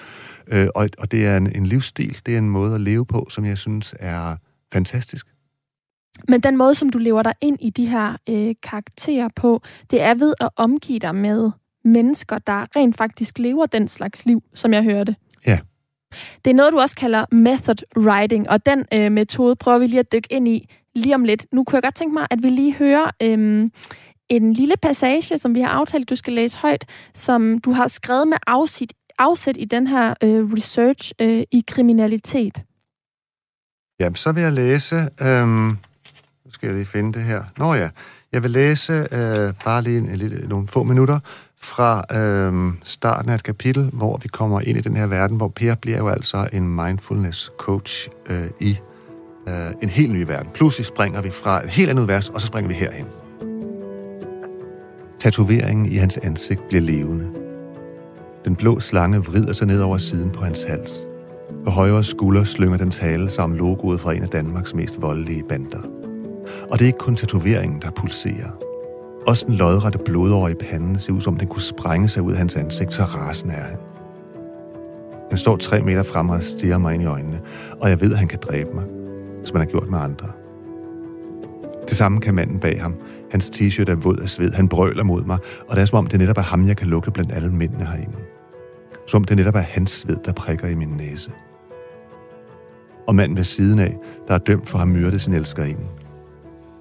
Øh, og, og det er en, en livsstil, det er en måde at leve på, som jeg synes er fantastisk. Men den måde, som du lever dig ind i de her øh, karakterer på, det er ved at omgive dig med mennesker, der rent faktisk lever den slags liv, som jeg hørte. Ja. Det er noget, du også kalder method writing, og den øh, metode prøver vi lige at dykke ind i lige om lidt. Nu kunne jeg godt tænke mig, at vi lige hører øh, en lille passage, som vi har aftalt, du skal læse højt, som du har skrevet med afsæt, afsæt i den her øh, research øh, i kriminalitet. Jamen, så vil jeg læse... Øh, skal jeg lige finde det her. Nå ja, jeg vil læse øh, bare lige en, en, en, nogle få minutter fra øh, starten af et kapitel, hvor vi kommer ind i den her verden, hvor Per bliver jo altså en mindfulness coach øh, i øh, en helt ny verden. Pludselig springer vi fra et helt andet univers, og så springer vi herhen. Tatoveringen i hans ansigt bliver levende. Den blå slange vrider sig ned over siden på hans hals. På højre skulder slynger den tale sig om logoet fra en af Danmarks mest voldelige bander. Og det er ikke kun tatoveringen, der pulserer. Også den lodrette blodår i panden ser ud som den kunne sprænge sig ud af hans ansigt, så rasen er han. Han står tre meter frem og stiger mig ind i øjnene, og jeg ved, at han kan dræbe mig, som han har gjort med andre. Det samme kan manden bag ham, Hans t-shirt er våd af sved. Han brøler mod mig, og det er som om, det netop er ham, jeg kan lukke blandt alle mændene herinde. Som om det netop er hans sved, der prikker i min næse. Og manden ved siden af, der er dømt for at have myrdet sin elskerinde.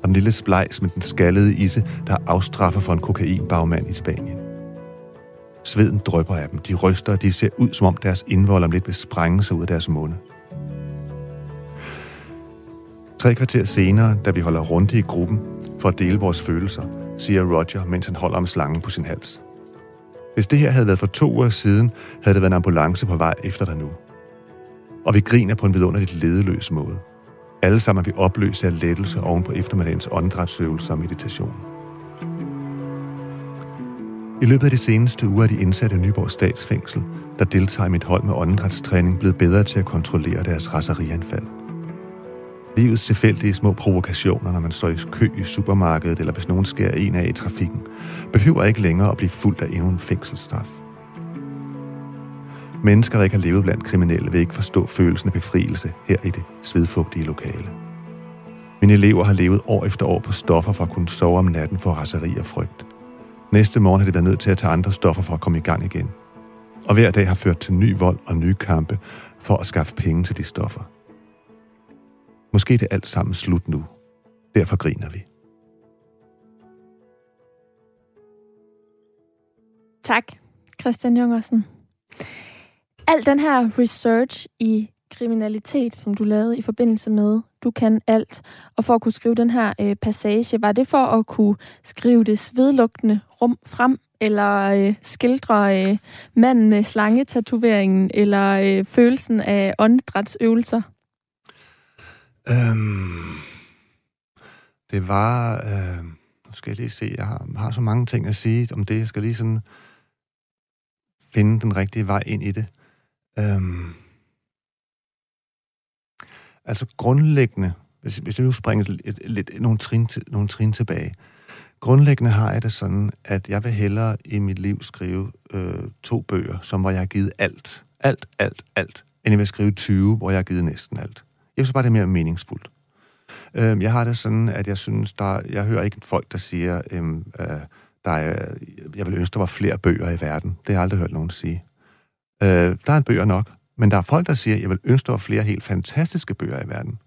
Og den lille splejs med den skallede isse, der afstraffer for en kokainbagmand i Spanien. Sveden drøber af dem. De ryster, og de ser ud, som om deres indvold om lidt vil sprænge sig ud af deres munde. Tre kvarter senere, da vi holder rundt i gruppen, for at dele vores følelser, siger Roger, mens han holder om slangen på sin hals. Hvis det her havde været for to uger siden, havde det været en ambulance på vej efter dig nu. Og vi griner på en vidunderligt ledeløs måde. Alle sammen er vi opløse af lettelse oven på eftermiddagens åndedrætsøvelser og meditation. I løbet af de seneste uger er de indsatte i Nyborg Statsfængsel, der deltager i mit hold med åndedrætstræning, blevet bedre til at kontrollere deres raserianfald – Livets tilfældige små provokationer, når man står i kø i supermarkedet, eller hvis nogen skærer en af i trafikken, behøver ikke længere at blive fuldt af endnu en fængselsstraf. Mennesker, der ikke har levet blandt kriminelle, vil ikke forstå følelsen af befrielse her i det svedfugtige lokale. Mine elever har levet år efter år på stoffer for at kunne sove om natten for raseri og frygt. Næste morgen har de været nødt til at tage andre stoffer for at komme i gang igen. Og hver dag har ført til ny vold og nye kampe for at skaffe penge til de stoffer. Måske er det alt sammen slut nu. Derfor griner vi. Tak, Christian Jungersen. Al den her research i kriminalitet, som du lavede i forbindelse med Du kan alt, og for at kunne skrive den her øh, passage, var det for at kunne skrive det svedlugtende rum frem, eller øh, skildre øh, manden med slangetatoveringen, eller øh, følelsen af åndedrætsøvelser? Øhm, det var... Øh, nu skal jeg lige se, jeg har, har så mange ting at sige om det. Jeg skal lige sådan finde den rigtige vej ind i det. Øhm, altså grundlæggende, hvis, hvis jeg nu springer lidt, lidt nogle, trin til, nogle trin tilbage, grundlæggende har jeg det sådan, at jeg vil hellere i mit liv skrive øh, to bøger, som hvor jeg har givet alt, alt, alt, alt, end jeg vil skrive 20, hvor jeg har givet næsten alt. Jeg synes bare, det er mere meningsfuldt. Øh, jeg har det sådan, at jeg synes, der, jeg hører ikke folk, der siger, øhm, øh, der er, jeg vil ønske, der var flere bøger i verden. Det har jeg aldrig hørt nogen sige. Øh, der er en bøger nok, men der er folk, der siger, jeg vil ønske, der var flere helt fantastiske bøger i verden.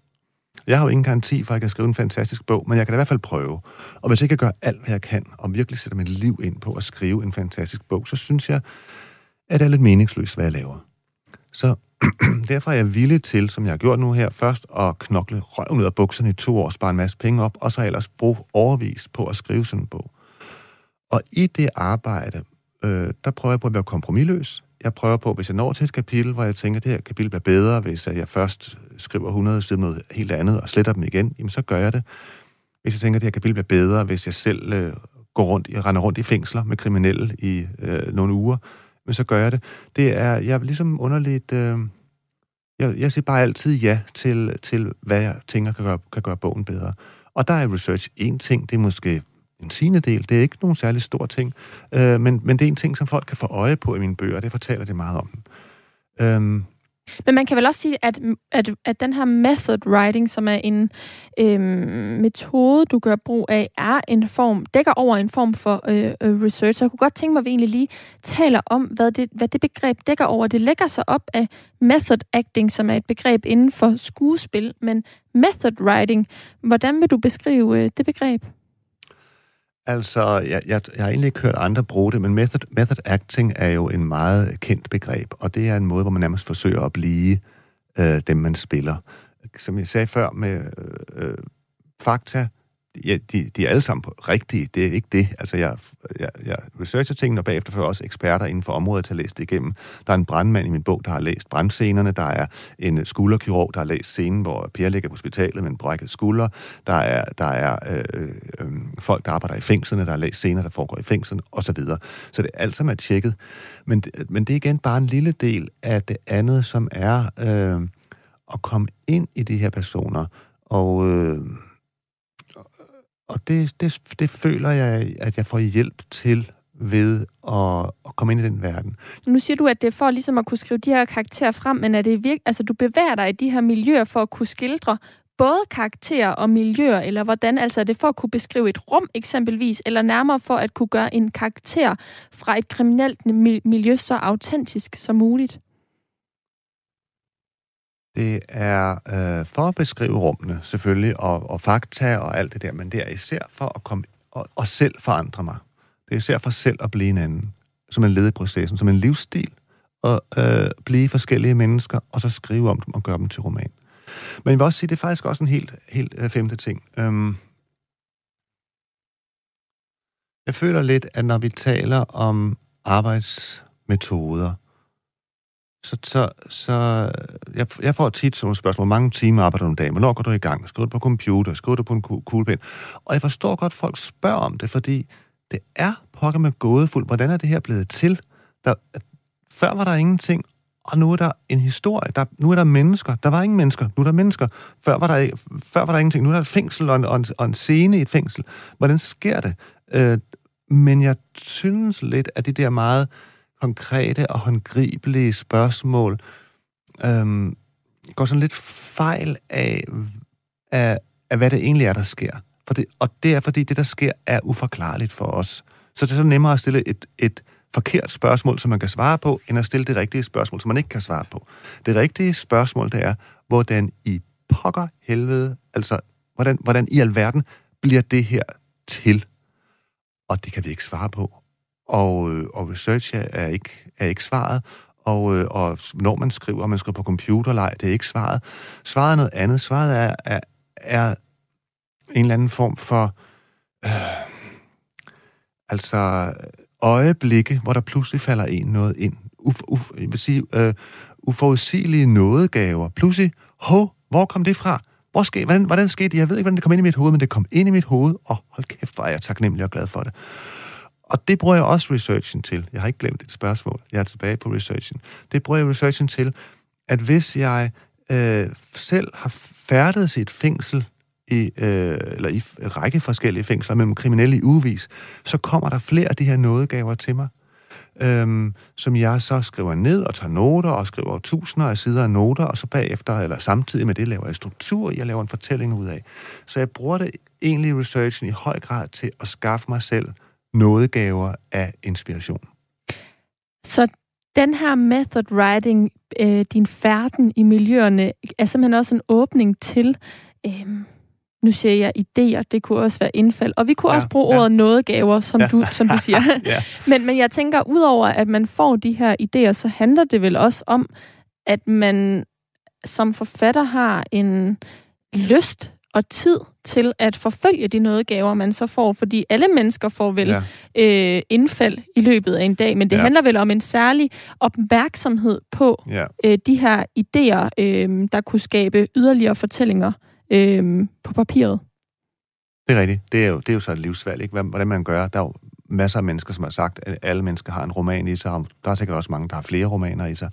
Jeg har jo ingen garanti for, at jeg kan skrive en fantastisk bog, men jeg kan i hvert fald prøve. Og hvis jeg kan gøre alt, hvad jeg kan, og virkelig sætter mit liv ind på at skrive en fantastisk bog, så synes jeg, at det er lidt meningsløst, hvad jeg laver. Så derfor er jeg villig til, som jeg har gjort nu her, først at knokle røven ud af bukserne i to år, spare en masse penge op, og så ellers bruge overvis på at skrive sådan en bog. Og i det arbejde, øh, der prøver jeg på at være kompromilløs. Jeg prøver på, hvis jeg når til et kapitel, hvor jeg tænker, at det her kapitel bliver bedre, hvis jeg først skriver 100 sider noget helt andet og sletter dem igen, jamen så gør jeg det. Hvis jeg tænker, at det her kapitel bliver bedre, hvis jeg selv øh, går rundt, jeg render rundt i fængsler med kriminelle i øh, nogle uger, men så gør jeg det. Det er, jeg er ligesom underligt... Øh, jeg, jeg siger bare altid ja til, til hvad jeg tænker kan gøre, kan gøre bogen bedre. Og der er research en ting, det er måske en sine del. Det er ikke nogen særlig stor ting, øh, men, men det er en ting, som folk kan få øje på i mine bøger, og det fortæller det meget om. Øhm, men man kan vel også sige, at, at, at den her method writing, som er en øhm, metode, du gør brug af, er en form, dækker over en form for øh, øh research. Så jeg kunne godt tænke mig, at vi egentlig lige taler om, hvad det, hvad det begreb dækker over. Det lægger sig op af method acting, som er et begreb inden for skuespil, men method writing, hvordan vil du beskrive øh, det begreb? Altså, jeg, jeg, jeg har egentlig ikke hørt andre bruge det, men method, method acting er jo en meget kendt begreb, og det er en måde, hvor man nærmest forsøger at blive øh, dem, man spiller. Som jeg sagde før med øh, øh fakta, ja, de, de er alle sammen rigtige. Det er ikke det. Altså, jeg, jeg, jeg researcher tingene, og bagefter får også eksperter inden for området til at læse det igennem. Der er en brandmand i min bog, der har læst brandscenerne. Der er en øh, skulderkirurg, der har læst scenen, hvor Per ligger på hospitalet med en brækket skulder. Der er, der er øh, øh, folk, der arbejder i fængslerne, der har læst scener, der foregår i fængslerne, osv. Så, så det er alt sammen er tjekket. Men, øh, men det er igen bare en lille del af det andet, som er øh, at komme ind i de her personer. Og... Øh, og det, det, det føler jeg, at jeg får hjælp til ved at, at komme ind i den verden. Nu siger du, at det er for ligesom at kunne skrive de her karakterer frem, men er det virke, altså du bevæger dig i de her miljøer for at kunne skildre både karakterer og miljøer, eller hvordan? Altså er det for at kunne beskrive et rum eksempelvis, eller nærmere for at kunne gøre en karakter fra et kriminelt miljø så autentisk som muligt? Det er øh, for at beskrive rummene, selvfølgelig, og, og fakta og alt det der, men det er især for at komme og, og selv forandre mig. Det er især for selv at blive en anden, som en led i processen, som en livsstil, og øh, blive forskellige mennesker, og så skrive om dem og gøre dem til roman. Men jeg vil også sige, det er faktisk også en helt, helt øh, femte ting. Øhm, jeg føler lidt, at når vi taler om arbejdsmetoder, så, så, så øh, jeg, jeg får tit sådan nogle spørgsmål. Hvor mange timer arbejder du om dagen? Hvornår går du i gang? Skriver du på computer? Skriver du på en kuglepen? Og jeg forstår godt, at folk spørger om det, fordi det er pokker med gådefuld. Hvordan er det her blevet til? Der, før var der ingenting, og nu er der en historie. Der, nu er der mennesker. Der var ingen mennesker. Nu er der mennesker. Før var der, før var der ingenting. Nu er der et fængsel og en, og en, og en scene i et fængsel. Hvordan sker det? Øh, men jeg synes lidt, at det der meget konkrete og håndgribelige spørgsmål øhm, går sådan lidt fejl af, af, af, hvad det egentlig er, der sker. For det, og det er, fordi det, der sker, er uforklarligt for os. Så det er så nemmere at stille et, et forkert spørgsmål, som man kan svare på, end at stille det rigtige spørgsmål, som man ikke kan svare på. Det rigtige spørgsmål, det er, hvordan i pokker helvede, altså, hvordan, hvordan i alverden bliver det her til? Og det kan vi ikke svare på og, øh, og research er ikke, er ikke svaret, og, øh, og når man skriver, og man skriver på computerleg, det er ikke svaret. Svaret er noget andet. Svaret er, er, er en eller anden form for øh, altså øjeblikke, hvor der pludselig falder en noget ind. Uf, uf, jeg vil sige, øh, uforudsigelige nådegaver. Pludselig, ho, hvor kom det fra? Hvor ske, hvordan, hvordan skete det? Jeg ved ikke, hvordan det kom ind i mit hoved, men det kom ind i mit hoved, og hold kæft, hvor er jeg taknemmelig og glad for det. Og det bruger jeg også researchen til. Jeg har ikke glemt et spørgsmål. Jeg er tilbage på researchen. Det bruger jeg researchen til, at hvis jeg øh, selv har færdet i et fængsel, i, øh, eller i række forskellige fængsler mellem kriminelle i uvis, så kommer der flere af de her nådegaver til mig, øhm, som jeg så skriver ned og tager noter og skriver tusinder af sider af noter, og så bagefter, eller samtidig med det, laver jeg struktur, jeg laver en fortælling ud af. Så jeg bruger det egentlig researchen i høj grad til at skaffe mig selv nådegaver af inspiration. Så den her method writing, øh, din færden i miljøerne, er simpelthen også en åbning til øhm, nu siger jeg idéer, det kunne også være indfald, og vi kunne Ja, også bruge ja. ordet nådegaver, som, Ja. du, som du siger. Ja. men, men jeg tænker, udover at man får de her idéer, så handler det vel også om, at man som forfatter har en lyst og tid til at forfølge de nådegaver, man så får, fordi alle mennesker får vel Ja. øh, indfald i løbet af en dag, men det Ja. handler vel om en særlig opmærksomhed på ja. øh, de her idéer, øh, der kunne skabe yderligere fortællinger øh, på papiret. Det er rigtigt. Det er jo, det er jo så et livsvalg, ikke? Hvordan man gør. Der er jo masser af mennesker, som har sagt, at alle mennesker har en roman i sig. og Der er sikkert også mange, der har flere romaner i sig.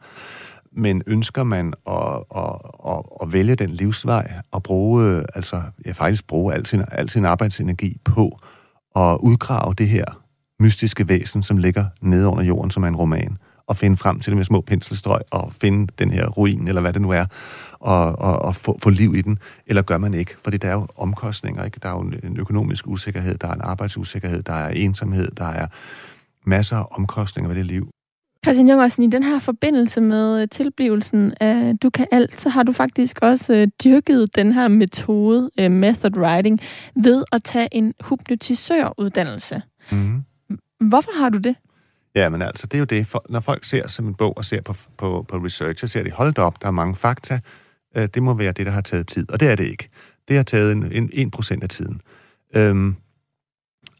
Men ønsker man at, at, at, at vælge den livsvej og bruge, øh, altså, ja, faktisk bruge al sin, al sin arbejdsenergi på at udgrave det her mystiske væsen, som ligger nede under jorden, som er en roman, og finde frem til det med små penselstrøg, og finde den her ruin, eller hvad det nu er, og, og, og få, få liv i den, eller gør man ikke? Fordi der er jo omkostninger, ikke? Der er jo en- en økonomisk usikkerhed, der er en arbejdsusikkerhed, der er ensomhed, der er masser af omkostninger ved det liv. Christian Jungersen, i den her forbindelse med øh, tilblivelsen af Du kan alt, så har du faktisk også øh, dyrket den her metode, øh, method writing, ved at tage en hypnotisøruddannelse. Mm. Hvorfor har du det? Ja, men altså, det er jo det. For, når folk ser som en bog og ser på, på, på research, så ser de, hold da op, der er mange fakta. Øh, det må være det, der har taget tid. Og det er det ikke. Det har taget en, en, 1% af tiden. Øhm,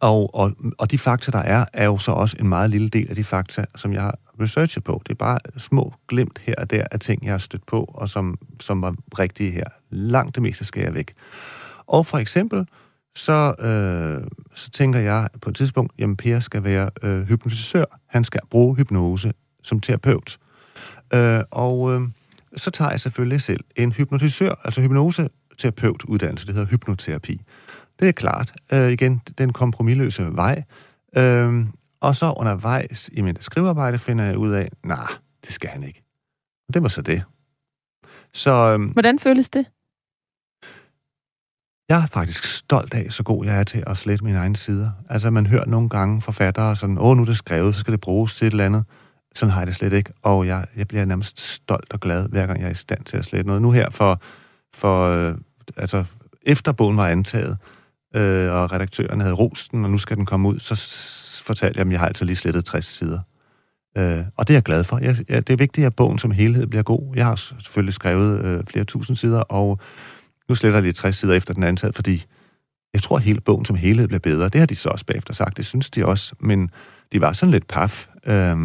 og, og, og de fakta, der er, er jo så også en meget lille del af de fakta, som jeg har researchet på. Det er bare små glimt her og der af ting, jeg har stødt på, og som, som var rigtige her. Langt det meste skal jeg væk. Og for eksempel, så, øh, så tænker jeg på et tidspunkt, jamen Per skal være øh, hypnotisør. Han skal bruge hypnose som terapeut. Øh, og øh, så tager jeg selvfølgelig selv en hypnotisør, altså hypnoseterapeutuddannelse, det hedder hypnoterapi. Det er klart, øh, igen, den kompromilløse vej. Øh, og så undervejs i mit skrivearbejde finder jeg ud af, nej, nah, det skal han ikke. Og det var så det. Så øh, Hvordan føles det? jeg er faktisk stolt af, så god jeg er til at slette mine egne sider. Altså, man hører nogle gange forfattere sådan, åh, nu er det skrevet, så skal det bruges til et eller andet. Sådan har jeg det slet ikke, og jeg, jeg bliver nærmest stolt og glad, hver gang jeg er i stand til at slette noget. Nu her for, for øh, altså, efter bogen var antaget, øh, og redaktøren havde rost den, og nu skal den komme ud, så fortalte jeg at jeg har altså lige slettet 60 sider. Øh, og det er jeg glad for. Jeg, jeg, det er vigtigt, at bogen som helhed bliver god. Jeg har selvfølgelig skrevet øh, flere tusind sider, og nu sletter jeg lige 60 sider efter den er antaget, fordi jeg tror, at hele bogen som helhed bliver bedre. Det har de så også bagefter sagt. Det synes de også. Men de var sådan lidt paf øh,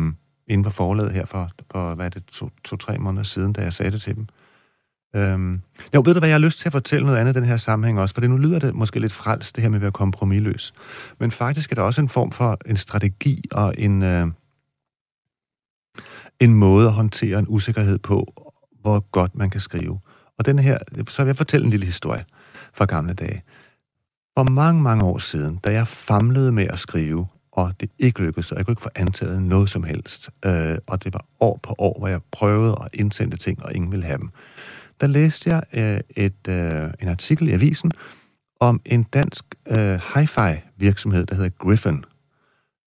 inden for forlaget her for, for hvad er det, to-tre to, tre måneder siden, da jeg sagde det til dem. Øhm, jo, ved du hvad, jeg har lyst til at fortælle noget andet i den her sammenhæng også, for det nu lyder det måske lidt frelst, det her med at være kompromilløs. Men faktisk er der også en form for en strategi og en, øh, en måde at håndtere en usikkerhed på, hvor godt man kan skrive. Og den her, så vil jeg fortælle en lille historie fra gamle dage. For mange, mange år siden, da jeg famlede med at skrive, og det ikke lykkedes, og jeg kunne ikke få antaget noget som helst, øh, og det var år på år, hvor jeg prøvede at indsende ting, og ingen ville have dem, der læste jeg øh, et, øh, en artikel i avisen om en dansk øh, hi-fi virksomhed, der hedder Griffin.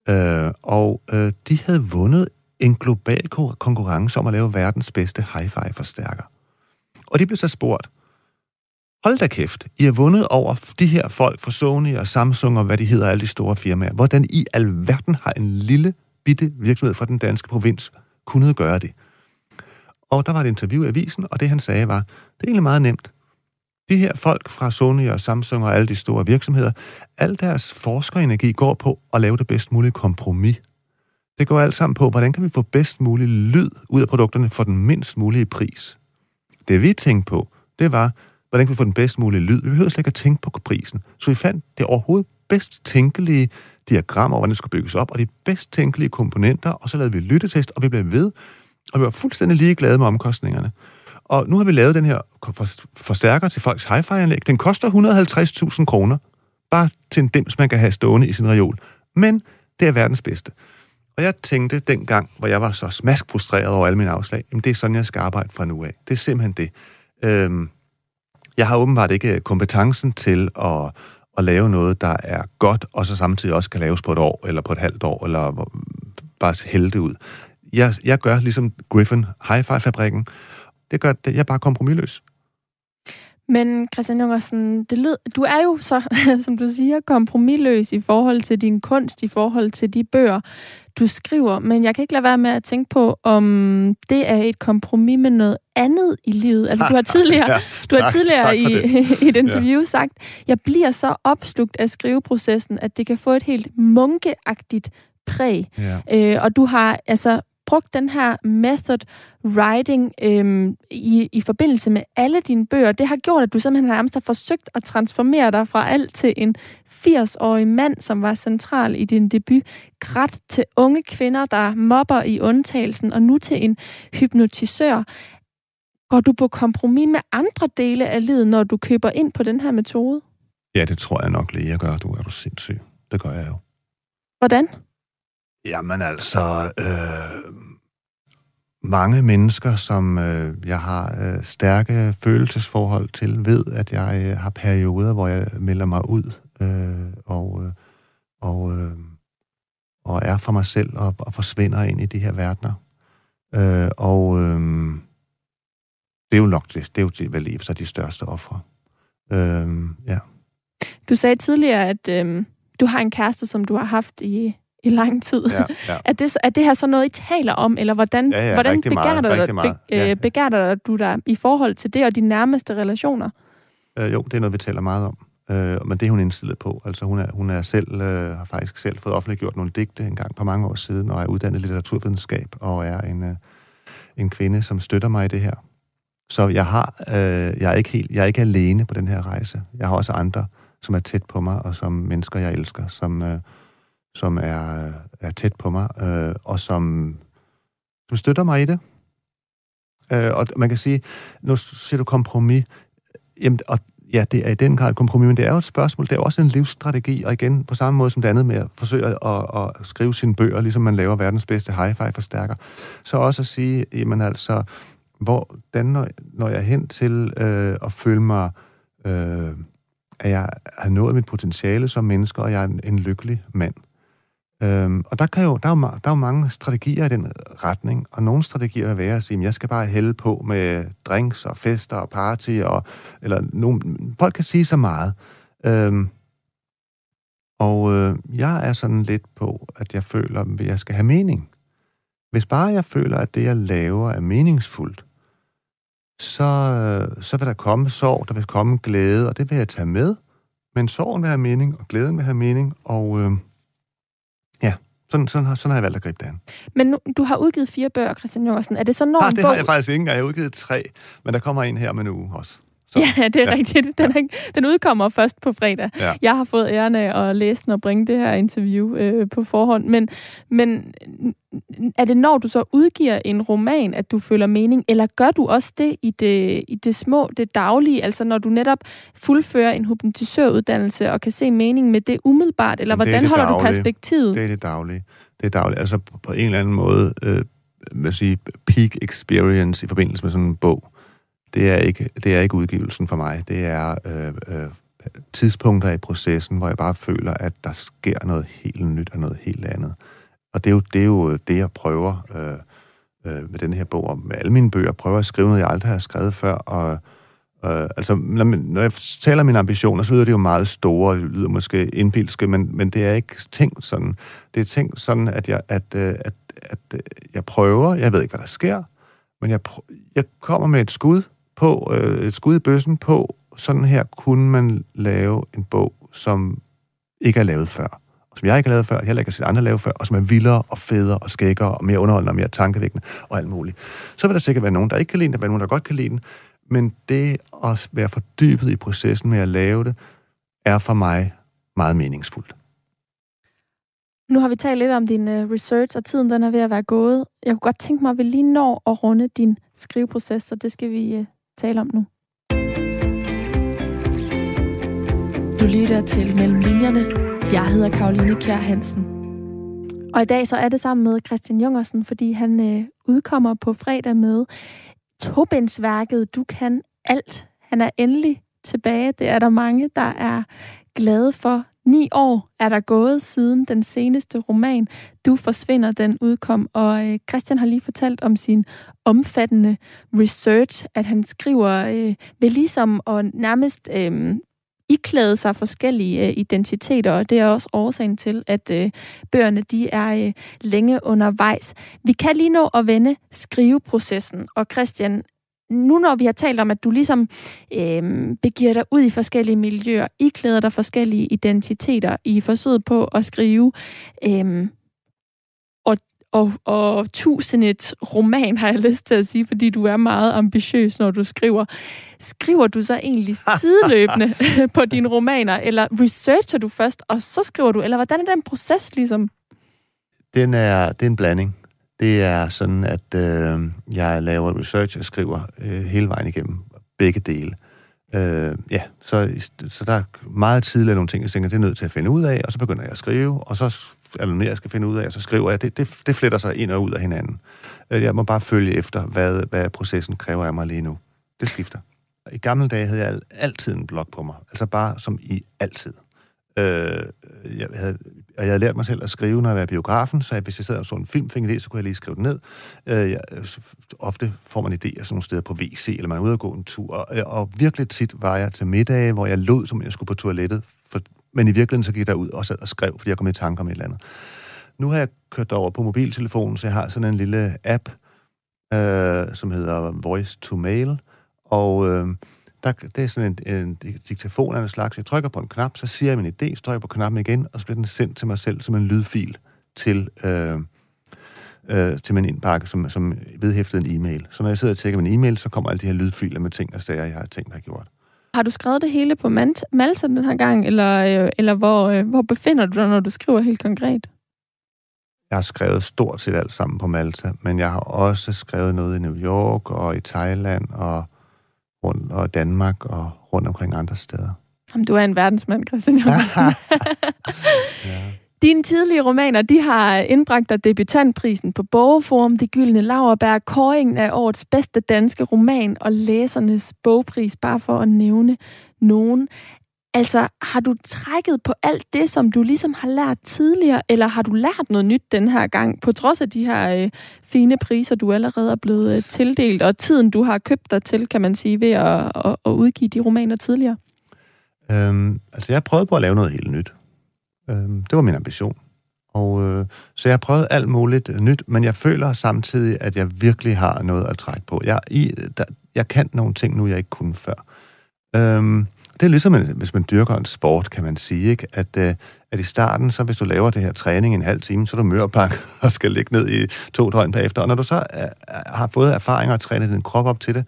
Øh, og øh, de havde vundet en global konkurrence om at lave verdens bedste hi-fi forstærker. Og de blev så spurgt, hold da kæft, I har vundet over de her folk fra Sony og Samsung og hvad de hedder, alle de store firmaer. Hvordan i alverden har en lille bitte virksomhed fra den danske provins kunnet gøre det? Og der var et interview i avisen, og det han sagde var, det er egentlig meget nemt. De her folk fra Sony og Samsung og alle de store virksomheder, al deres forskerenergi går på at lave det bedst mulige kompromis. Det går alt sammen på, hvordan kan vi få bedst mulig lyd ud af produkterne for den mindst mulige pris. Det vi tænkte på, det var, hvordan kan vi få den bedst mulige lyd. Vi behøver slet ikke at tænke på prisen. Så vi fandt det overhovedet bedst tænkelige diagram over, hvordan det skulle bygges op, og de bedst tænkelige komponenter, og så lavede vi lyttetest, og vi blev ved, og vi var fuldstændig ligeglade med omkostningerne. Og nu har vi lavet den her forstærker til folks hi-fi-anlæg. Den koster 150.000 kroner, bare til en dims, man kan have stående i sin reol. Men det er verdens bedste. Og jeg tænkte dengang, hvor jeg var så smask frustreret over alle mine afslag, jamen det er sådan, jeg skal arbejde fra nu af. Det er simpelthen det. Øhm, jeg har åbenbart ikke øh, kompetencen til at, at lave noget, der er godt, og så samtidig også kan laves på et år, eller på et halvt år, eller bare hælde det ud. Jeg, jeg gør ligesom Griffin Hi-Fi-fabrikken. Det gør, det, jeg er bare kompromilløs. Men Christian Jungersen, det lød, du er jo så, som du siger, kompromilløs i forhold til din kunst, i forhold til de bøger, du skriver. Men jeg kan ikke lade være med at tænke på, om det er et kompromis med noget andet i livet. Altså, du har tidligere, ja, du har tidligere i, i et interview ja. sagt, jeg bliver så opslugt af skriveprocessen, at det kan få et helt munkeagtigt præg. Ja. Øh, og du har altså brugt den her method writing øhm, i, i forbindelse med alle dine bøger. Det har gjort, at du simpelthen nærmest har forsøgt at transformere dig fra alt til en 80-årig mand, som var central i din debut, grædt til unge kvinder, der mobber i undtagelsen, og nu til en hypnotisør. Går du på kompromis med andre dele af livet, når du køber ind på den her metode? Ja, det tror jeg nok lige, jeg gør. Du er du sindssyg. Det gør jeg jo. Hvordan? Jamen altså, øh, mange mennesker, som øh, jeg har øh, stærke følelsesforhold til, ved, at jeg øh, har perioder, hvor jeg melder mig ud øh, og, øh, og, øh, og er for mig selv og, og forsvinder ind i de her verdener. Øh, og øh, det er jo nok det, det er jo vel i så de største ofre. Øh, ja. Du sagde tidligere, at øh, du har en kæreste, som du har haft i i lang tid. Ja, ja. er, det, er det her så noget, I taler om, eller hvordan, ja, ja, hvordan begærter, du, be, ja. begærter du dig i forhold til det og de nærmeste relationer? Øh, jo, det er noget, vi taler meget om. Øh, men det er hun indstillet på. Altså hun er, hun er selv, øh, har faktisk selv fået offentliggjort nogle digte en gang for mange år siden, og er uddannet litteraturvidenskab, og er en, øh, en kvinde, som støtter mig i det her. Så jeg har, øh, jeg er ikke helt, jeg er ikke alene på den her rejse. Jeg har også andre, som er tæt på mig, og som mennesker, jeg elsker, som, øh, som er, er tæt på mig, øh, og som, som støtter mig i det. Øh, og man kan sige, nu siger du kompromis, jamen, og ja, det er i den grad et kompromis, men det er jo et spørgsmål, det er også en livsstrategi, og igen, på samme måde som det andet med at forsøge at, at skrive sine bøger, ligesom man laver verdens bedste hi-fi-forstærker, så også at sige, jamen altså, hvordan når, når jeg hen til øh, at føle mig, øh, at jeg har nået mit potentiale som menneske, og jeg er en, en lykkelig mand, Øhm, og der, kan jo, der, er jo, der er jo mange strategier i den retning, og nogle strategier vil være at sige, at jeg skal bare hælde på med drinks og fester og party, og, eller nogle, folk kan sige så meget. Øhm, og øh, jeg er sådan lidt på, at jeg føler, at jeg skal have mening. Hvis bare jeg føler, at det, jeg laver, er meningsfuldt, så, øh, så vil der komme sorg, der vil komme glæde, og det vil jeg tage med. Men sorgen vil have mening, og glæden vil have mening, og... Øh, sådan, sådan, har, sådan har jeg valgt at gribe det an. Men nu, du har udgivet fire bøger, Christian Jorgensen. Er det så når ah, det bog... har jeg faktisk ikke engang. Jeg har udgivet tre, men der kommer en her om en uge også. Så, ja, det er ja. rigtigt. Den, ja. den udkommer først på fredag. Ja. Jeg har fået æren af at læse den og bringe det her interview øh, på forhånd. Men, men er det når du så udgiver en roman, at du føler mening, eller gør du også det i det, i det små, det daglige, altså når du netop fuldfører en hypnotisøruddannelse og kan se mening med det umiddelbart, eller Jamen, hvordan holder daglige. du perspektivet? Det er det daglige. Det er dagligt. Altså på en eller anden måde, øh, vil sige, peak experience i forbindelse med sådan en bog det er ikke, det er ikke udgivelsen for mig. Det er øh, øh, tidspunkter i processen, hvor jeg bare føler, at der sker noget helt nyt og noget helt andet. Og det er jo det, er jo det jeg prøver øh, øh, med den her bog, og med alle mine bøger, prøver at skrive noget, jeg aldrig har skrevet før, og Øh, altså, når jeg taler om mine ambitioner, så lyder det jo meget store, det lyder måske indbilske, men, men det er ikke tænkt sådan. Det er tænkt sådan, at jeg, at, øh, at, at, at jeg prøver, jeg ved ikke, hvad der sker, men jeg, jeg kommer med et skud, på, øh, et skud i bøssen på, sådan her kunne man lave en bog, som ikke er lavet før. Og som jeg ikke har lavet før, og heller ikke har set andre lave før, og som er vildere og federe og skækkere og mere underholdende og mere tankevækkende og alt muligt. Så vil der sikkert være nogen, der ikke kan lide den, der vil være nogen, der godt kan lide den, men det at være fordybet i processen med at lave det, er for mig meget meningsfuldt. Nu har vi talt lidt om din øh, research, og tiden den er ved at være gået. Jeg kunne godt tænke mig, at vi lige når at runde din skriveproces, så det skal vi øh, tale om nu. Du lytter til Mellem Linjerne. Jeg hedder Karoline Kjær Hansen. Og i dag så er det sammen med Christian Jungersen, fordi han øh, udkommer på fredag med Tobindsværket Du kan alt. Han er endelig tilbage. Det er der mange, der er glade for. Ni år er der gået siden den seneste roman, Du forsvinder, den udkom. Og øh, Christian har lige fortalt om sin omfattende research, at han skriver øh, ved ligesom og nærmest øh, iklæde sig forskellige øh, identiteter, og det er også årsagen til, at øh, bøgerne de er øh, længe undervejs. Vi kan lige nå at vende skriveprocessen, og Christian, nu når vi har talt om, at du ligesom øh, begiver dig ud i forskellige miljøer, iklæder dig forskellige identiteter i forsøget på at skrive, øh, og, og, og tusindet roman, har jeg lyst til at sige, fordi du er meget ambitiøs, når du skriver. Skriver du så egentlig sideløbende på dine romaner, eller researcher du først, og så skriver du, eller hvordan er den proces ligesom? Den er, det er en blanding. Det er sådan, at øh, jeg laver research og skriver øh, hele vejen igennem begge dele. Øh, ja, så, så der er meget tidligere nogle ting, jeg tænker, det er nødt til at finde ud af, og så begynder jeg at skrive, og så er der mere, jeg skal finde ud af, og så skriver jeg. Det, det, det fletter sig ind og ud af hinanden. Øh, jeg må bare følge efter, hvad, hvad processen kræver af mig lige nu. Det skifter. I gamle dage havde jeg altid en blog på mig. Altså bare som i altid. Øh, jeg, havde, og jeg havde lært mig selv at skrive, når jeg var i biografen, så hvis jeg sad og så en film, fik en idé, så kunne jeg lige skrive den ned. Øh, jeg, ofte får man idéer sådan nogle steder på WC, eller man er ude og gå en tur. Og, øh, og virkelig tit var jeg til middag, hvor jeg lod, som jeg skulle på toilettet, for, men i virkeligheden så gik jeg ud og sad og skrev, fordi jeg kom i tanke om et eller andet. Nu har jeg kørt over på mobiltelefonen, så jeg har sådan en lille app, øh, som hedder Voice to Mail, og... Øh, der, det er sådan en, en diktafon af en slags. Jeg trykker på en knap, så siger jeg min idé, så trykker på knappen igen, og så bliver den sendt til mig selv som en lydfil til, øh, øh, til min indbakke, som, som vedhæftet en e-mail. Så når jeg sidder og tjekker min e-mail, så kommer alle de her lydfiler med ting og sager, jeg har tænkt, har gjort. Har du skrevet det hele på Malta den her gang, eller, øh, eller hvor, øh, hvor befinder du dig, når du skriver helt konkret? Jeg har skrevet stort set alt sammen på Malta, men jeg har også skrevet noget i New York og i Thailand og rundt og Danmark og rundt omkring andre steder. Jamen, du er en verdensmand, Christian Jørgensen. ja. Dine tidlige romaner, de har indbragt dig debutantprisen på Borgerforum, Det Gyldne Lauerbær, kåringen af årets bedste danske roman og læsernes bogpris, bare for at nævne nogen. Altså, har du trækket på alt det, som du ligesom har lært tidligere, eller har du lært noget nyt den her gang, på trods af de her øh, fine priser, du allerede er blevet øh, tildelt, og tiden, du har købt dig til, kan man sige, ved at, at, at udgive de romaner tidligere? Øhm, altså, jeg prøvede på at lave noget helt nyt. Øhm, det var min ambition. Og, øh, så jeg har prøvet alt muligt øh, nyt, men jeg føler samtidig, at jeg virkelig har noget at trække på. Jeg, i, der, jeg kan nogle ting nu, jeg ikke kunne før. Øhm, det er ligesom, hvis man dyrker en sport, kan man sige, ikke? At, øh, at i starten, så hvis du laver det her træning en halv time, så er du mørpak og skal ligge ned i to døgn bagefter. Og når du så øh, øh har fået erfaring og trænet din krop op til det,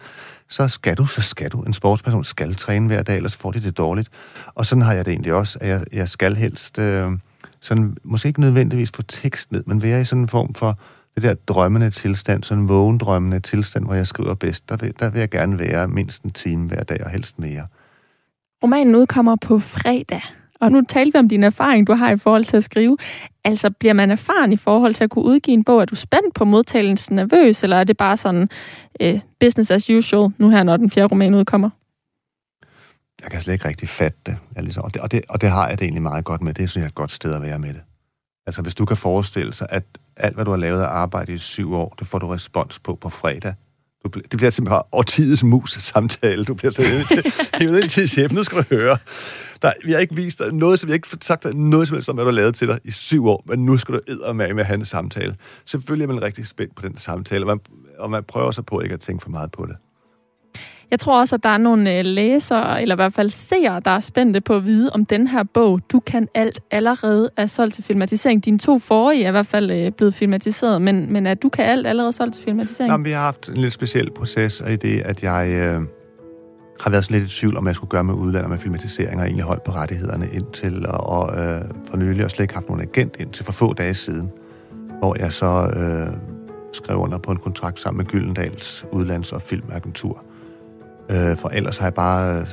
så skal du, så skal du. En sportsperson skal træne hver dag, ellers får de det dårligt. Og sådan har jeg det egentlig også, at jeg, jeg skal helst, øh, sådan, måske ikke nødvendigvis få tekst ned, men være i sådan en form for det der drømmende tilstand, sådan en vågen drømmende tilstand, hvor jeg skriver bedst, der vil, der vil jeg gerne være mindst en time hver dag, og helst mere. Romanen udkommer på fredag. Og nu talte vi om din erfaring, du har i forhold til at skrive. Altså, bliver man erfaren i forhold til at kunne udgive en bog? Er du spændt på modtagelsen, nervøs, eller er det bare sådan øh, business as usual, nu her, når den fjerde roman udkommer? Jeg kan slet ikke rigtig fatte det. altså. og, det og, det. og det har jeg det egentlig meget godt med. Det synes jeg er et godt sted at være med det. Altså, hvis du kan forestille sig, at alt, hvad du har lavet af arbejde i syv år, det får du respons på på fredag, du, det bliver simpelthen årtidets mus samtale. Du bliver så hævet ind til chefen. Nu skal du høre. Der, vi har ikke vist dig noget, som vi har ikke sagt dig noget som helst om, hvad du har lavet til dig i syv år, men nu skal du eddermame med have en samtale. Selvfølgelig er man rigtig spændt på den samtale, og man, og man prøver sig på ikke at tænke for meget på det. Jeg tror også, at der er nogle øh, læsere, eller i hvert fald seere, der er spændte på at vide, om den her bog, Du kan alt, allerede er solgt til filmatisering. Dine to forrige er i hvert fald øh, blevet filmatiseret, men, men er Du kan alt allerede solgt til filmatisering? Nå, vi har haft en lidt speciel proces i det, at jeg øh, har været sådan lidt i tvivl om, jeg skulle gøre med udlandet med filmatisering, og egentlig holdt på rettighederne indtil, og, og øh, for nylig og slet ikke haft nogen agent indtil for få dage siden, hvor jeg så øh, skrev under på en kontrakt sammen med Gyldendals udlands- og filmagentur Øh, for ellers har jeg bare øh,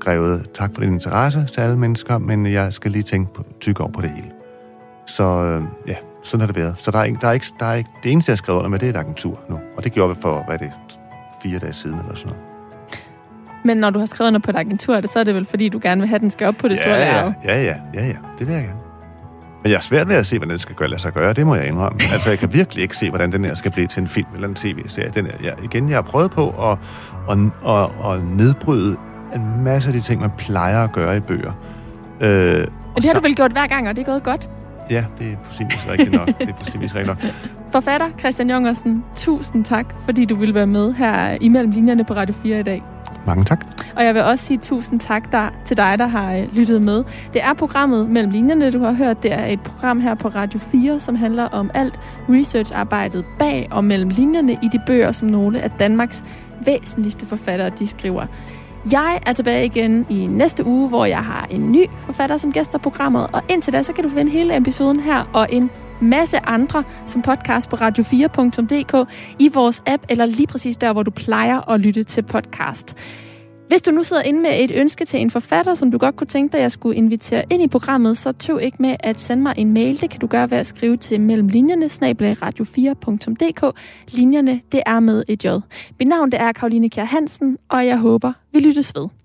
skrevet tak for din interesse til alle mennesker, men jeg skal lige tænke på, tykke over på det hele. Så øh, ja, sådan har det været. Så der er, ikke, der er ikke, der er ikke, det eneste, jeg har skrevet under med, det er et agentur nu. Og det gjorde vi for, hvad er det, fire dage siden eller sådan noget. Men når du har skrevet noget på et agentur, så er det vel fordi, du gerne vil have, at den skal op på det ja, store ja, ja, ja, ja, ja, det vil jeg gerne. Men jeg er svært ved at se, hvordan den skal gøre, lade sig gøre. Det må jeg indrømme. Altså, jeg kan virkelig ikke se, hvordan den her skal blive til en film eller en tv-serie. Den er, jeg, igen, jeg har prøvet på at, at, at, at nedbryde en masse af de ting, man plejer at gøre i bøger. Øh, Men det har så, du vel gjort hver gang, og det er gået godt? Ja, det er vis rigtigt nok. det er vis rigtigt nok. Forfatter Christian Jungersen, tusind tak, fordi du ville være med her imellem linjerne på Radio 4 i dag. Mange tak. Og jeg vil også sige tusind tak der, til dig, der har øh, lyttet med. Det er programmet Mellem Linjerne, du har hørt. Det er et program her på Radio 4, som handler om alt researcharbejdet bag og mellem linjerne i de bøger, som nogle af Danmarks væsentligste forfattere, de skriver. Jeg er tilbage igen i næste uge, hvor jeg har en ny forfatter som gæster programmet. Og indtil da, så kan du finde hele episoden her og en masse andre som podcast på radio4.dk i vores app, eller lige præcis der, hvor du plejer at lytte til podcast. Hvis du nu sidder inde med et ønske til en forfatter, som du godt kunne tænke dig, at jeg skulle invitere ind i programmet, så tøv ikke med at sende mig en mail. Det kan du gøre ved at skrive til mellemlinjerne, radio4.dk. Linjerne, det er med et J. Mit navn det er Karoline Kjær Hansen, og jeg håber, vi lyttes ved.